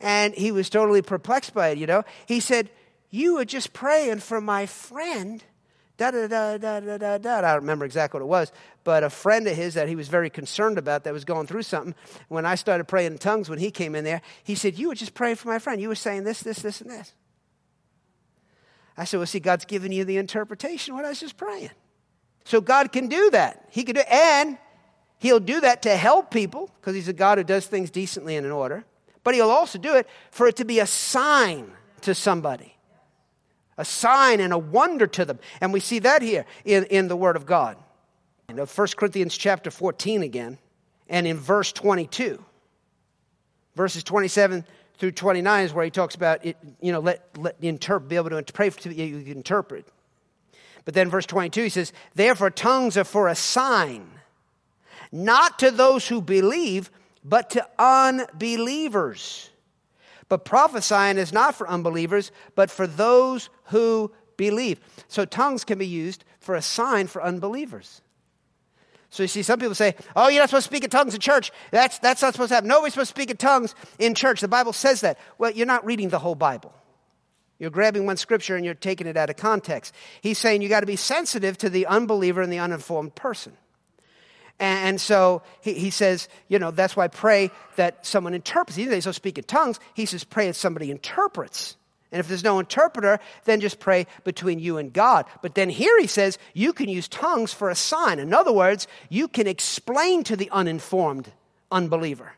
And he was totally perplexed by it, you know. He said, you were just praying for my friend. Da, da, da, da, da, da, da. I don't remember exactly what it was, but a friend of his that he was very concerned about that was going through something. When I started praying in tongues when he came in there, he said, You were just praying for my friend. You were saying this, this, this, and this. I said, Well, see, God's given you the interpretation what I was just praying. So God can do that. He can do and He'll do that to help people, because He's a God who does things decently and in order. But He'll also do it for it to be a sign to somebody a sign and a wonder to them. And we see that here in, in the Word of God. In 1 Corinthians chapter 14 again, and in verse 22. Verses 27 through 29 is where he talks about it, you know, let, let interpret, be able to pray to you interpret. But then verse 22 he says, Therefore tongues are for a sign, not to those who believe, but to unbelievers. But prophesying is not for unbelievers, but for those who believe. So tongues can be used for a sign for unbelievers. So you see, some people say, oh, you're not supposed to speak in tongues in church. That's, that's not supposed to happen. Nobody's supposed to speak in tongues in church. The Bible says that. Well, you're not reading the whole Bible. You're grabbing one scripture and you're taking it out of context. He's saying you got to be sensitive to the unbeliever and the uninformed person. And, so he, he, says, you know, that's why I pray that someone interprets. He doesn't speak in tongues. He says pray that somebody interprets. And if there's no interpreter, then just pray between you and God. But then here he says you can use tongues for a sign. In other words, you can explain to the uninformed unbeliever.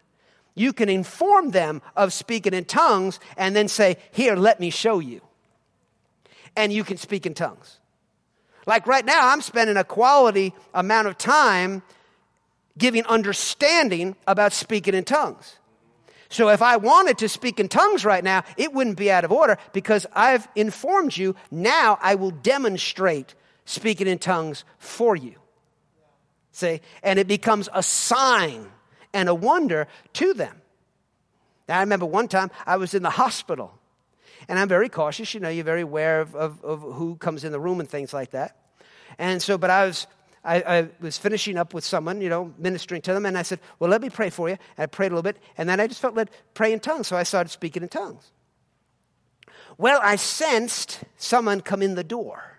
You can inform them of speaking in tongues and then say, Here, let me show you. And you can speak in tongues. Like right now, I'm spending a quality amount of time giving understanding about speaking in tongues. So if I wanted to speak in tongues right now, it wouldn't be out of order because I've informed you. Now I will demonstrate speaking in tongues for you. See? And it becomes a sign and a wonder to them. Now, I remember one time I was in the hospital, and I'm very cautious. You know, you're very aware of, of, of who comes in the room and things like that. And so, but I was I, I, was finishing up with someone, you know, ministering to them, and I said, Well, let me pray for you. And I prayed a little bit, and then I just felt led pray in tongues, so I started speaking in tongues. Well, I sensed someone come in the door,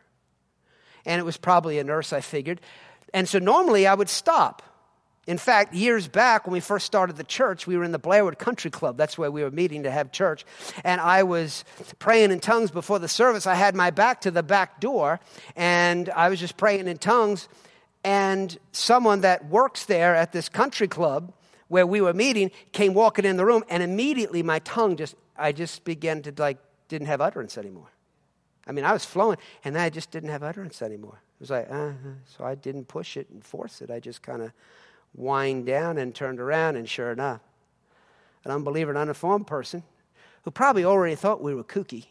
and it was probably a nurse, I figured. And so normally I would stop. In fact, years back when we first started the church, we were in the Blairwood Country Club. That's where we were meeting to have church. And I was praying in tongues before the service. I had my back to the back door, and I was just praying in tongues and someone that works there at this country club where we were meeting came walking in the room and immediately my tongue just i just began to like didn't have utterance anymore. I mean i was flowing and then i just didn't have utterance anymore. It was like uh-huh. so i didn't push it and force it. I just kind of wind down and turned around and sure enough an unbeliever an uninformed person who probably already thought we were kooky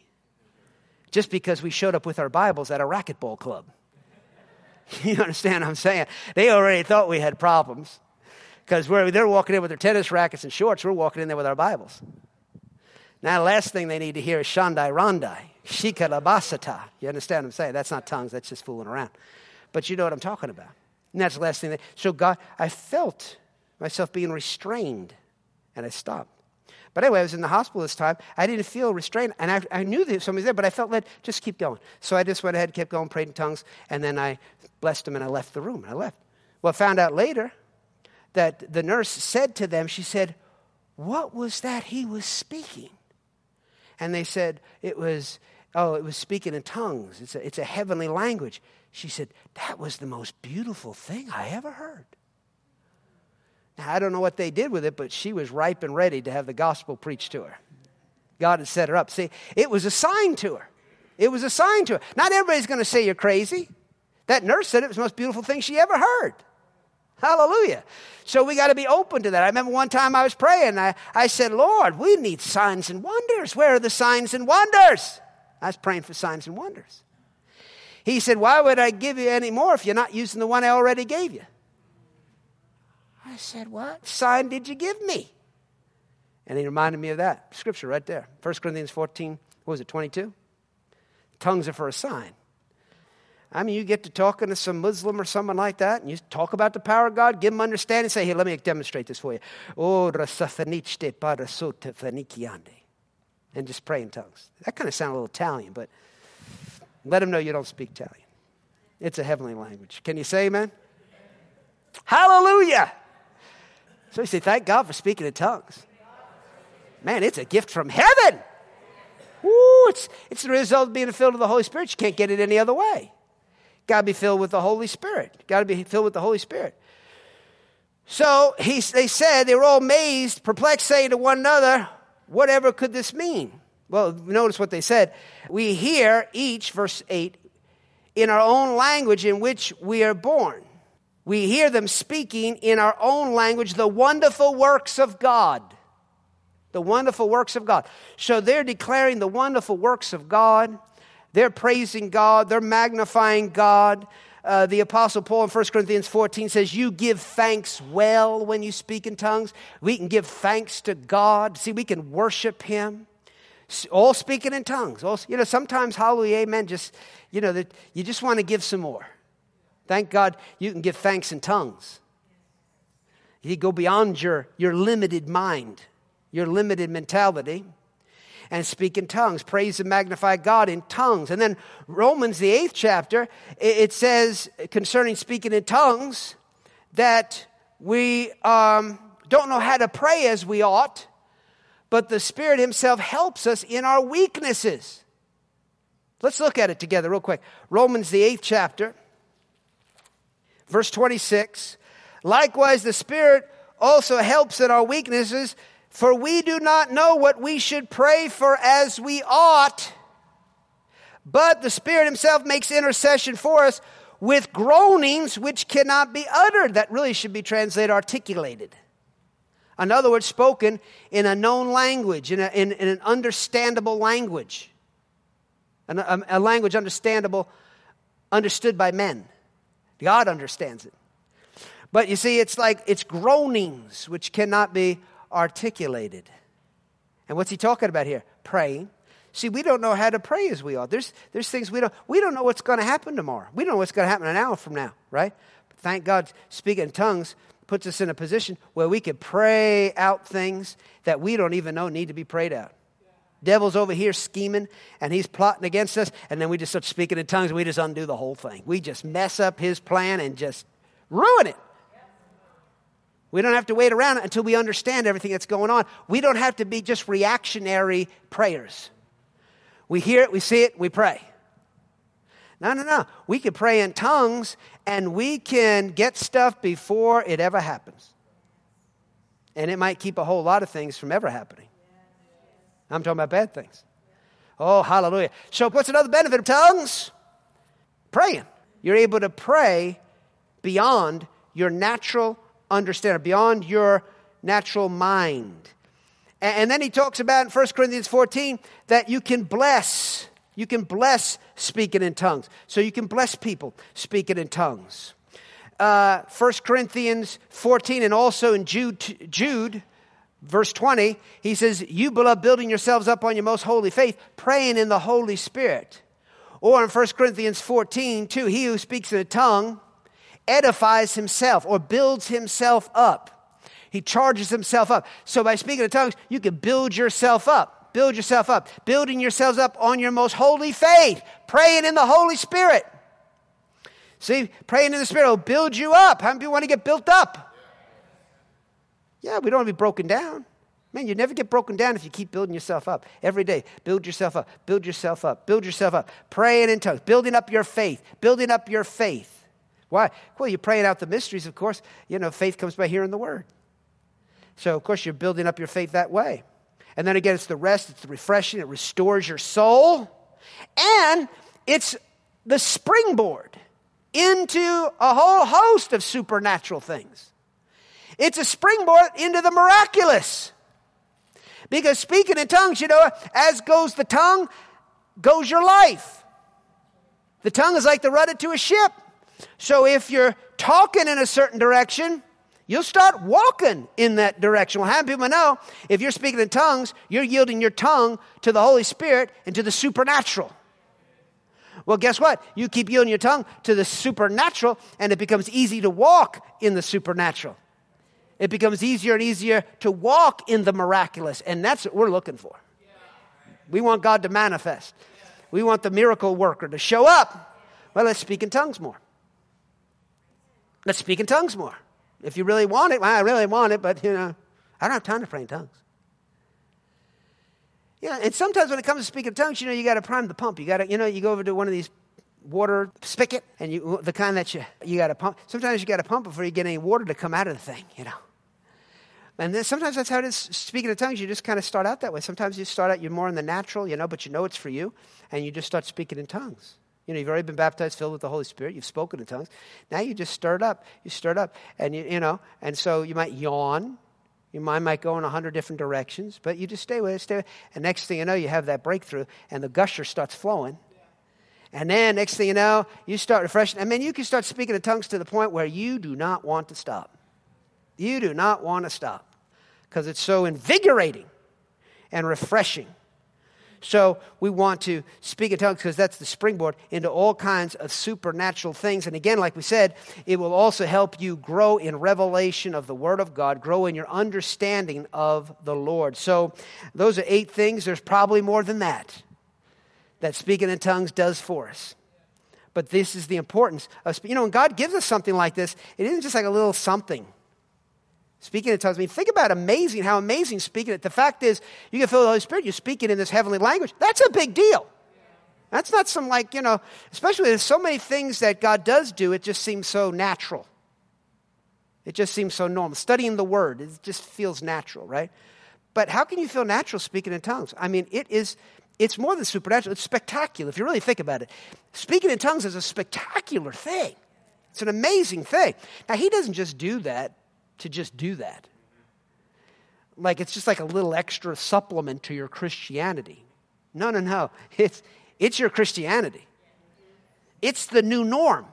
just because we showed up with our bibles at a racquetball club You understand what I'm saying? They already thought we had problems because they're walking in with their tennis rackets and shorts. We're walking in there with our Bibles. Now, the last thing they need to hear is Shandai Randai, Shika Labasata. You understand what I'm saying? That's not tongues, that's just fooling around. But you know what I'm talking about. And that's the last thing. They, so, God, I felt myself being restrained, and I stopped. But anyway, I was in the hospital this time. I didn't feel restrained, and I, I knew that somebody was there, but I felt led, just keep going. So I just went ahead, kept going, prayed in tongues, and then I blessed them, and I left the room, and I left. Well, I found out later that the nurse said to them, she said, What was that he was speaking? And they said, It was, oh, it was speaking in tongues. It's a, it's a heavenly language. She said, That was the most beautiful thing I ever heard. Now, I don't know what they did with it, but she was ripe and ready to have the gospel preached to her. God had set her up. See, it was a sign to her. It was a sign to her. Not everybody's going to say you're crazy. That nurse said it was the most beautiful thing she ever heard. Hallelujah. So we got to be open to that. I remember one time I was praying. I, I said, Lord, we need signs and wonders. Where are the signs and wonders? I was praying for signs and wonders. He said, Why would I give you any more if you're not using the one I already gave you? I said, What sign did you give me? And he reminded me of that scripture right there 1 Corinthians 14, what was it, 22? Tongues are for a sign. I mean, you get to talking to some Muslim or someone like that, and you talk about the power of God, give them understanding, say, hey, let me demonstrate this for you. Oh, and just pray in tongues. That kind of sounds a little Italian, but let them know you don't speak Italian. It's a heavenly language. Can you say amen? Hallelujah! So you say, thank God for speaking in tongues. Man, it's a gift from heaven. Ooh, it's, it's the result of being filled with the Holy Spirit. You can't get it any other way. Got to be filled with the Holy Spirit. Got to be filled with the Holy Spirit. So he, they said, they were all amazed, perplexed, saying to one another, whatever could this mean? Well, notice what they said. We hear each, verse 8, in our own language in which we are born we hear them speaking in our own language the wonderful works of God. The wonderful works of God. So they're declaring the wonderful works of God. They're praising God, they're magnifying God. Uh, the Apostle Paul in 1 Corinthians 14 says, You give thanks well when you speak in tongues. We can give thanks to God. See, we can worship Him. All speaking in tongues. All, you know, sometimes, hallelujah, amen, just, you know, that you just want to give some more. Thank God you can give thanks in tongues. You go beyond your, your limited mind, your limited mentality, and speak in tongues. Praise and magnify God in tongues. And then Romans, the eighth chapter, it, says concerning speaking in tongues that we um, don't know how to pray as we ought, but the Spirit Himself helps us in our weaknesses. Let's look at it together, real quick. Romans, the eighth chapter, verse 26. Likewise, the Spirit also helps in our weaknesses, for we do not know what we should pray for as we ought. But the Spirit Himself makes intercession for us with groanings which cannot be uttered. That really should be translated articulated. In other words, spoken in a known language, in, a, in, in an understandable language, a, um, a language understandable, understood by men. God understands it. But you see, it's like it's groanings which cannot be articulated. And what's he talking about here? Praying. See, we don't know how to pray as we ought. There's, there's things we don't, we don't know what's going to happen tomorrow. We don't know what's going to happen an hour from now, right? But thank God, speaking in tongues puts us in a position where we can pray out things that we don't even know need to be prayed out. Devil's over here scheming and he's plotting against us, and then we just start speaking in tongues and we just undo the whole thing. We just mess up his plan and just ruin it. We don't have to wait around until we understand everything that's going on. We don't have to be just reactionary prayers. We hear it, we see it, we pray. No, no, no. We can pray in tongues and we can get stuff before it ever happens. And it might keep a whole lot of things from ever happening. I'm talking about bad things. Oh, hallelujah. So, what's another benefit of tongues? Praying. You're able to pray beyond your natural understand, beyond your natural mind. And then he talks about in 1 Corinthians 14 that you can bless. You can bless speaking in tongues. So you can bless people speaking in tongues. Uh, 1 Corinthians 14 and also in Jude, Jude, verse 20, he says, You, beloved, building yourselves up on your most holy faith, praying in the Holy Spirit. Or in 1 Corinthians 14, 2, he who speaks in a tongue edifies himself or builds himself up. He charges himself up. So by speaking in tongues, you can build yourself up. Build yourself up. Building yourselves up on your most holy faith. Praying in the Holy Spirit. See, praying in the Spirit will build you up. How many people want to get built up? Yeah, we don't want to be broken down. Man, you never get broken down if you keep building yourself up. Every day, build yourself up, build yourself up, build yourself up. Praying in tongues, building up your faith, building up your faith. Why? Well, you're praying out the mysteries, of course. You know, faith comes by hearing the word. So, of course, you're building up your faith that way. And then again, it's the rest, it's the refreshing, it restores your soul. And it's the springboard into a whole host of supernatural things. It's a springboard into the miraculous. Because speaking in tongues, you know, as goes the tongue, goes your life. The tongue is like the rudder to a ship. So if you're talking in a certain direction, you'll start walking in that direction. Well, how many people know if you're speaking in tongues, you're yielding your tongue to the Holy Spirit and to the supernatural? Well, guess what? You keep yielding your tongue to the supernatural, and it becomes easy to walk in the supernatural. It becomes easier and easier to walk in the miraculous, and that's what we're looking for. We want God to manifest. We want the miracle worker to show up. Well, let's speak in tongues more. Let's speak in tongues more. If you really want it, well, I really want it, but you know, I don't have time to pray in tongues. Yeah, and sometimes when it comes to speaking in tongues, you know, you got to prime the pump. You got to, you know, you go over to one of these water spigot, and you the kind that you you got to pump. Sometimes you got to pump before you get any water to come out of the thing, you know. And then sometimes that's how it is. Speaking in tongues, you just kind of start out that way. Sometimes you start out, you're more in the natural, you know, but you know it's for you, and you just start speaking in tongues. You know, you've already been baptized, filled with the Holy Spirit. You've spoken in tongues. Now you just stir it up. You stir it up. And, you, you know, and so you might yawn. Your mind might go in a hundred different directions, but you just stay with it, stay with it. And next thing you know, you have that breakthrough, and the gusher starts flowing. And then next thing you know, you start refreshing. I mean, you can start speaking in tongues to the point where you do not want to stop. You do not want to stop because it's so invigorating and refreshing. So we want to speak in tongues because that's the springboard into all kinds of supernatural things. And again, like we said, it will also help you grow in revelation of the Word of God, grow in your understanding of the Lord. So those are eight things. There's probably more than that that speaking in tongues does for us. But this is the importance of, you know, when God gives us something like this, it isn't just like a little something. Speaking in tongues. I mean, think about amazing, how amazing speaking it. The fact is, you can with the Holy Spirit, you're speaking in this heavenly language. That's a big deal. That's not some like, you know, especially there's so many things that God does do, it just seems so natural. It just seems so normal. Studying the word, it just feels natural, right? But how can you feel natural speaking in tongues? I mean, it is it's more than supernatural, it's spectacular if you really think about it. Speaking in tongues is a spectacular thing. It's an amazing thing. Now, he doesn't just do that to just do that. Like it's just like a little extra supplement to your Christianity. No, no, no. It's, it's your Christianity, it's the new norm.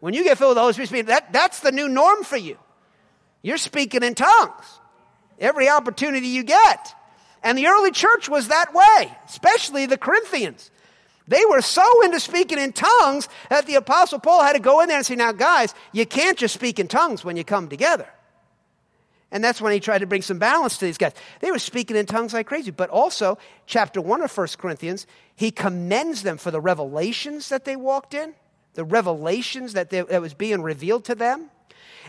When you get filled with the Holy Spirit, that, that's the new norm for you. You're speaking in tongues every opportunity you get. And the early church was that way, especially the Corinthians. They were so into speaking in tongues that the Apostle Paul had to go in there and say, Now, guys, you can't just speak in tongues when you come together. And that's when he tried to bring some balance to these guys. They were speaking in tongues like crazy. But also, chapter 1 of 1 Corinthians, he commends them for the revelations that they walked in, the revelations that, they, that was being revealed to them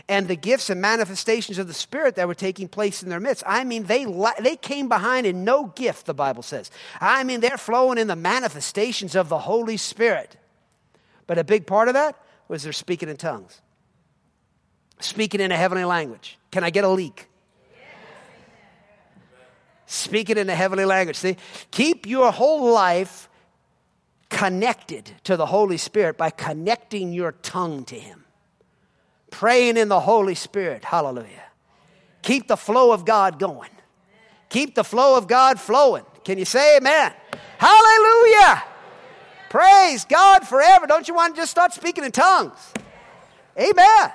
and the gifts and manifestations of the Spirit that were taking place in their midst. I mean, they, they came behind in no gift, the Bible says. I mean, they're flowing in the manifestations of the Holy Spirit. But a big part of that was they're speaking in tongues, speaking in a heavenly language. Can I get a leak? Speaking in a heavenly language. See, keep your whole life connected to the Holy Spirit by connecting your tongue to Him praying in the Holy Spirit. Hallelujah. Keep the flow of God going. Keep the flow of God flowing. Can you say amen? Hallelujah. Praise God forever. Don't you want to just start speaking in tongues? Amen.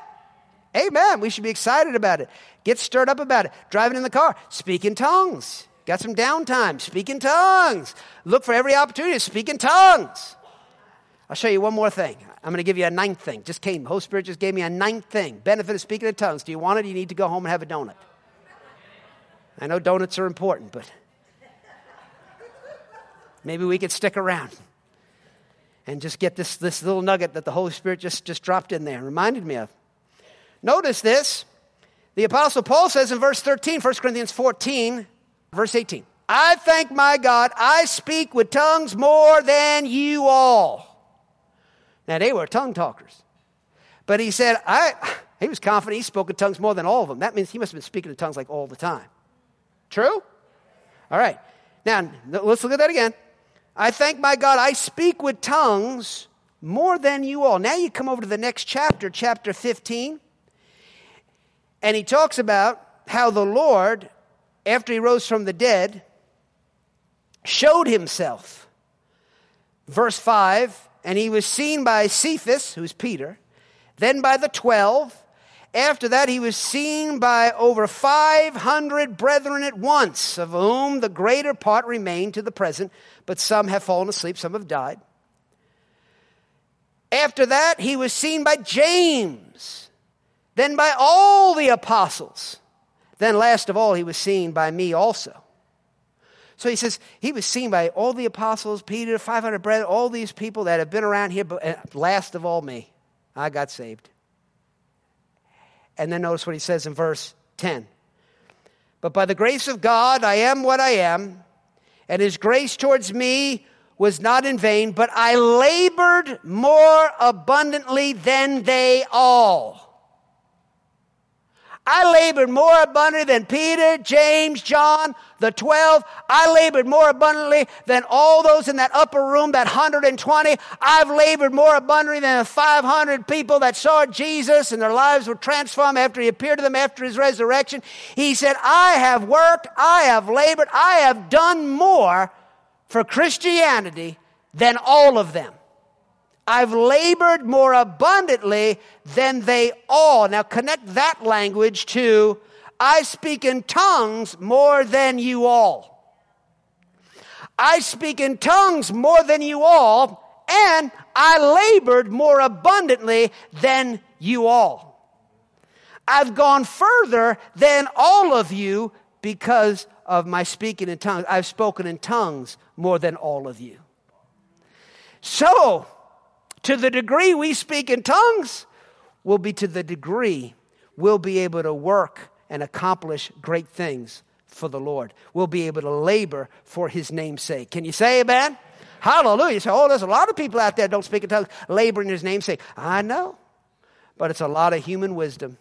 Amen. We should be excited about it. Get stirred up about it. Driving in the car, speak in tongues. Got some downtime, speak in tongues. Look for every opportunity to speak in tongues. I'll show you one more thing. I'm going to give you a ninth thing. Just came. Holy Spirit just gave me a ninth thing. Benefit of speaking in tongues. Do you want it? You need to go home and have a donut. I know donuts are important, but maybe we could stick around and just get this, this little nugget that the Holy Spirit just, just dropped in there, reminded me of. Notice this. The Apostle Paul says in verse 13, 1 Corinthians 14, verse 18, I thank my God, I speak with tongues more than you all. Now, they were tongue talkers. But he said, I, he was confident he spoke in tongues more than all of them. That means he must have been speaking in tongues like all the time. True? All right. Now, let's look at that again. I thank my God, I speak with tongues more than you all. Now you come over to the next chapter, chapter 15. And he talks about how the Lord, after he rose from the dead, showed himself. Verse 5 and he was seen by Cephas, who's Peter, then by the twelve. After that, he was seen by over 500 brethren at once, of whom the greater part remain to the present, but some have fallen asleep, some have died. After that, he was seen by James, then by all the apostles. Then, last of all, he was seen by me also. So he says he was seen by all the apostles, Peter, 500 brethren, all these people that have been around here, but uh, last of all, me. I got saved. And then notice what he says in verse 10. But by the grace of God, I am what I am, and his grace towards me was not in vain, but I labored more abundantly than they all. I labored more abundantly than Peter, James, John, the 12. I labored more abundantly than all those in that upper room, that 120. I've labored more abundantly than the 500 people that saw Jesus and their lives were transformed after he appeared to them after his resurrection. He said, I have worked, I have labored, I have done more for Christianity than all of them. I've labored more abundantly than they all. Now connect that language to I speak in tongues more than you all. I speak in tongues more than you all, and I labored more abundantly than you all. I've gone further than all of you because of my speaking in tongues. I've spoken in tongues more than all of you. So, to the degree we speak in tongues, will be to the degree we'll be able to work and accomplish great things for the Lord. We'll be able to labor for his name's sake. Can you say amen? Hallelujah. So, oh, there's a lot of people out there don't speak in tongues, labor in his name's sake. I know. But it's a lot of human wisdom.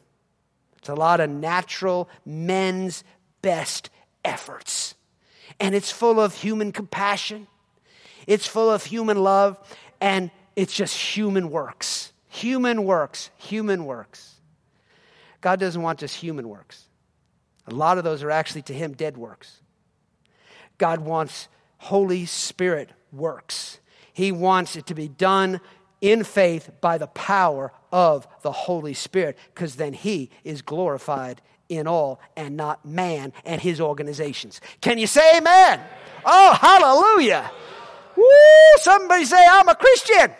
It's a lot of natural men's best efforts. And it's full of human compassion. It's full of human love. And it's just human works. Human works. Human works. God doesn't want just human works. A lot of those are actually to Him dead works. God wants Holy Spirit works. He wants it to be done in faith by the power of the Holy Spirit, because then He is glorified in all and not man and his organizations. Can you say amen? Oh, hallelujah. Woo, somebody say, I'm a Christian.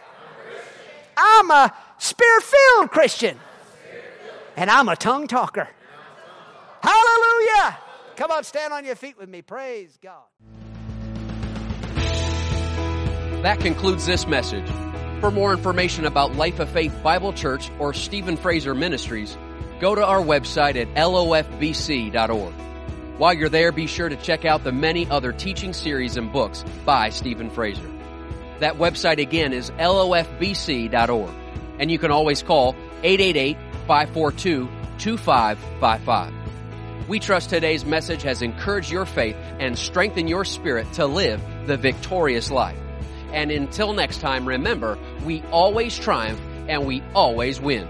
I'm a spirit filled Christian. And I'm a tongue talker. Hallelujah. Come on, stand on your feet with me. Praise God. That concludes this message. For more information about Life of Faith Bible Church or Stephen Fraser Ministries, go to our website at lofbc.org. While you're there, be sure to check out the many other teaching series and books by Stephen Fraser. That website again is lofbc.org. And you can always call 888-542-2555. We trust today's message has encouraged your faith and strengthened your spirit to live the victorious life. And until next time, remember, we always triumph and we always win.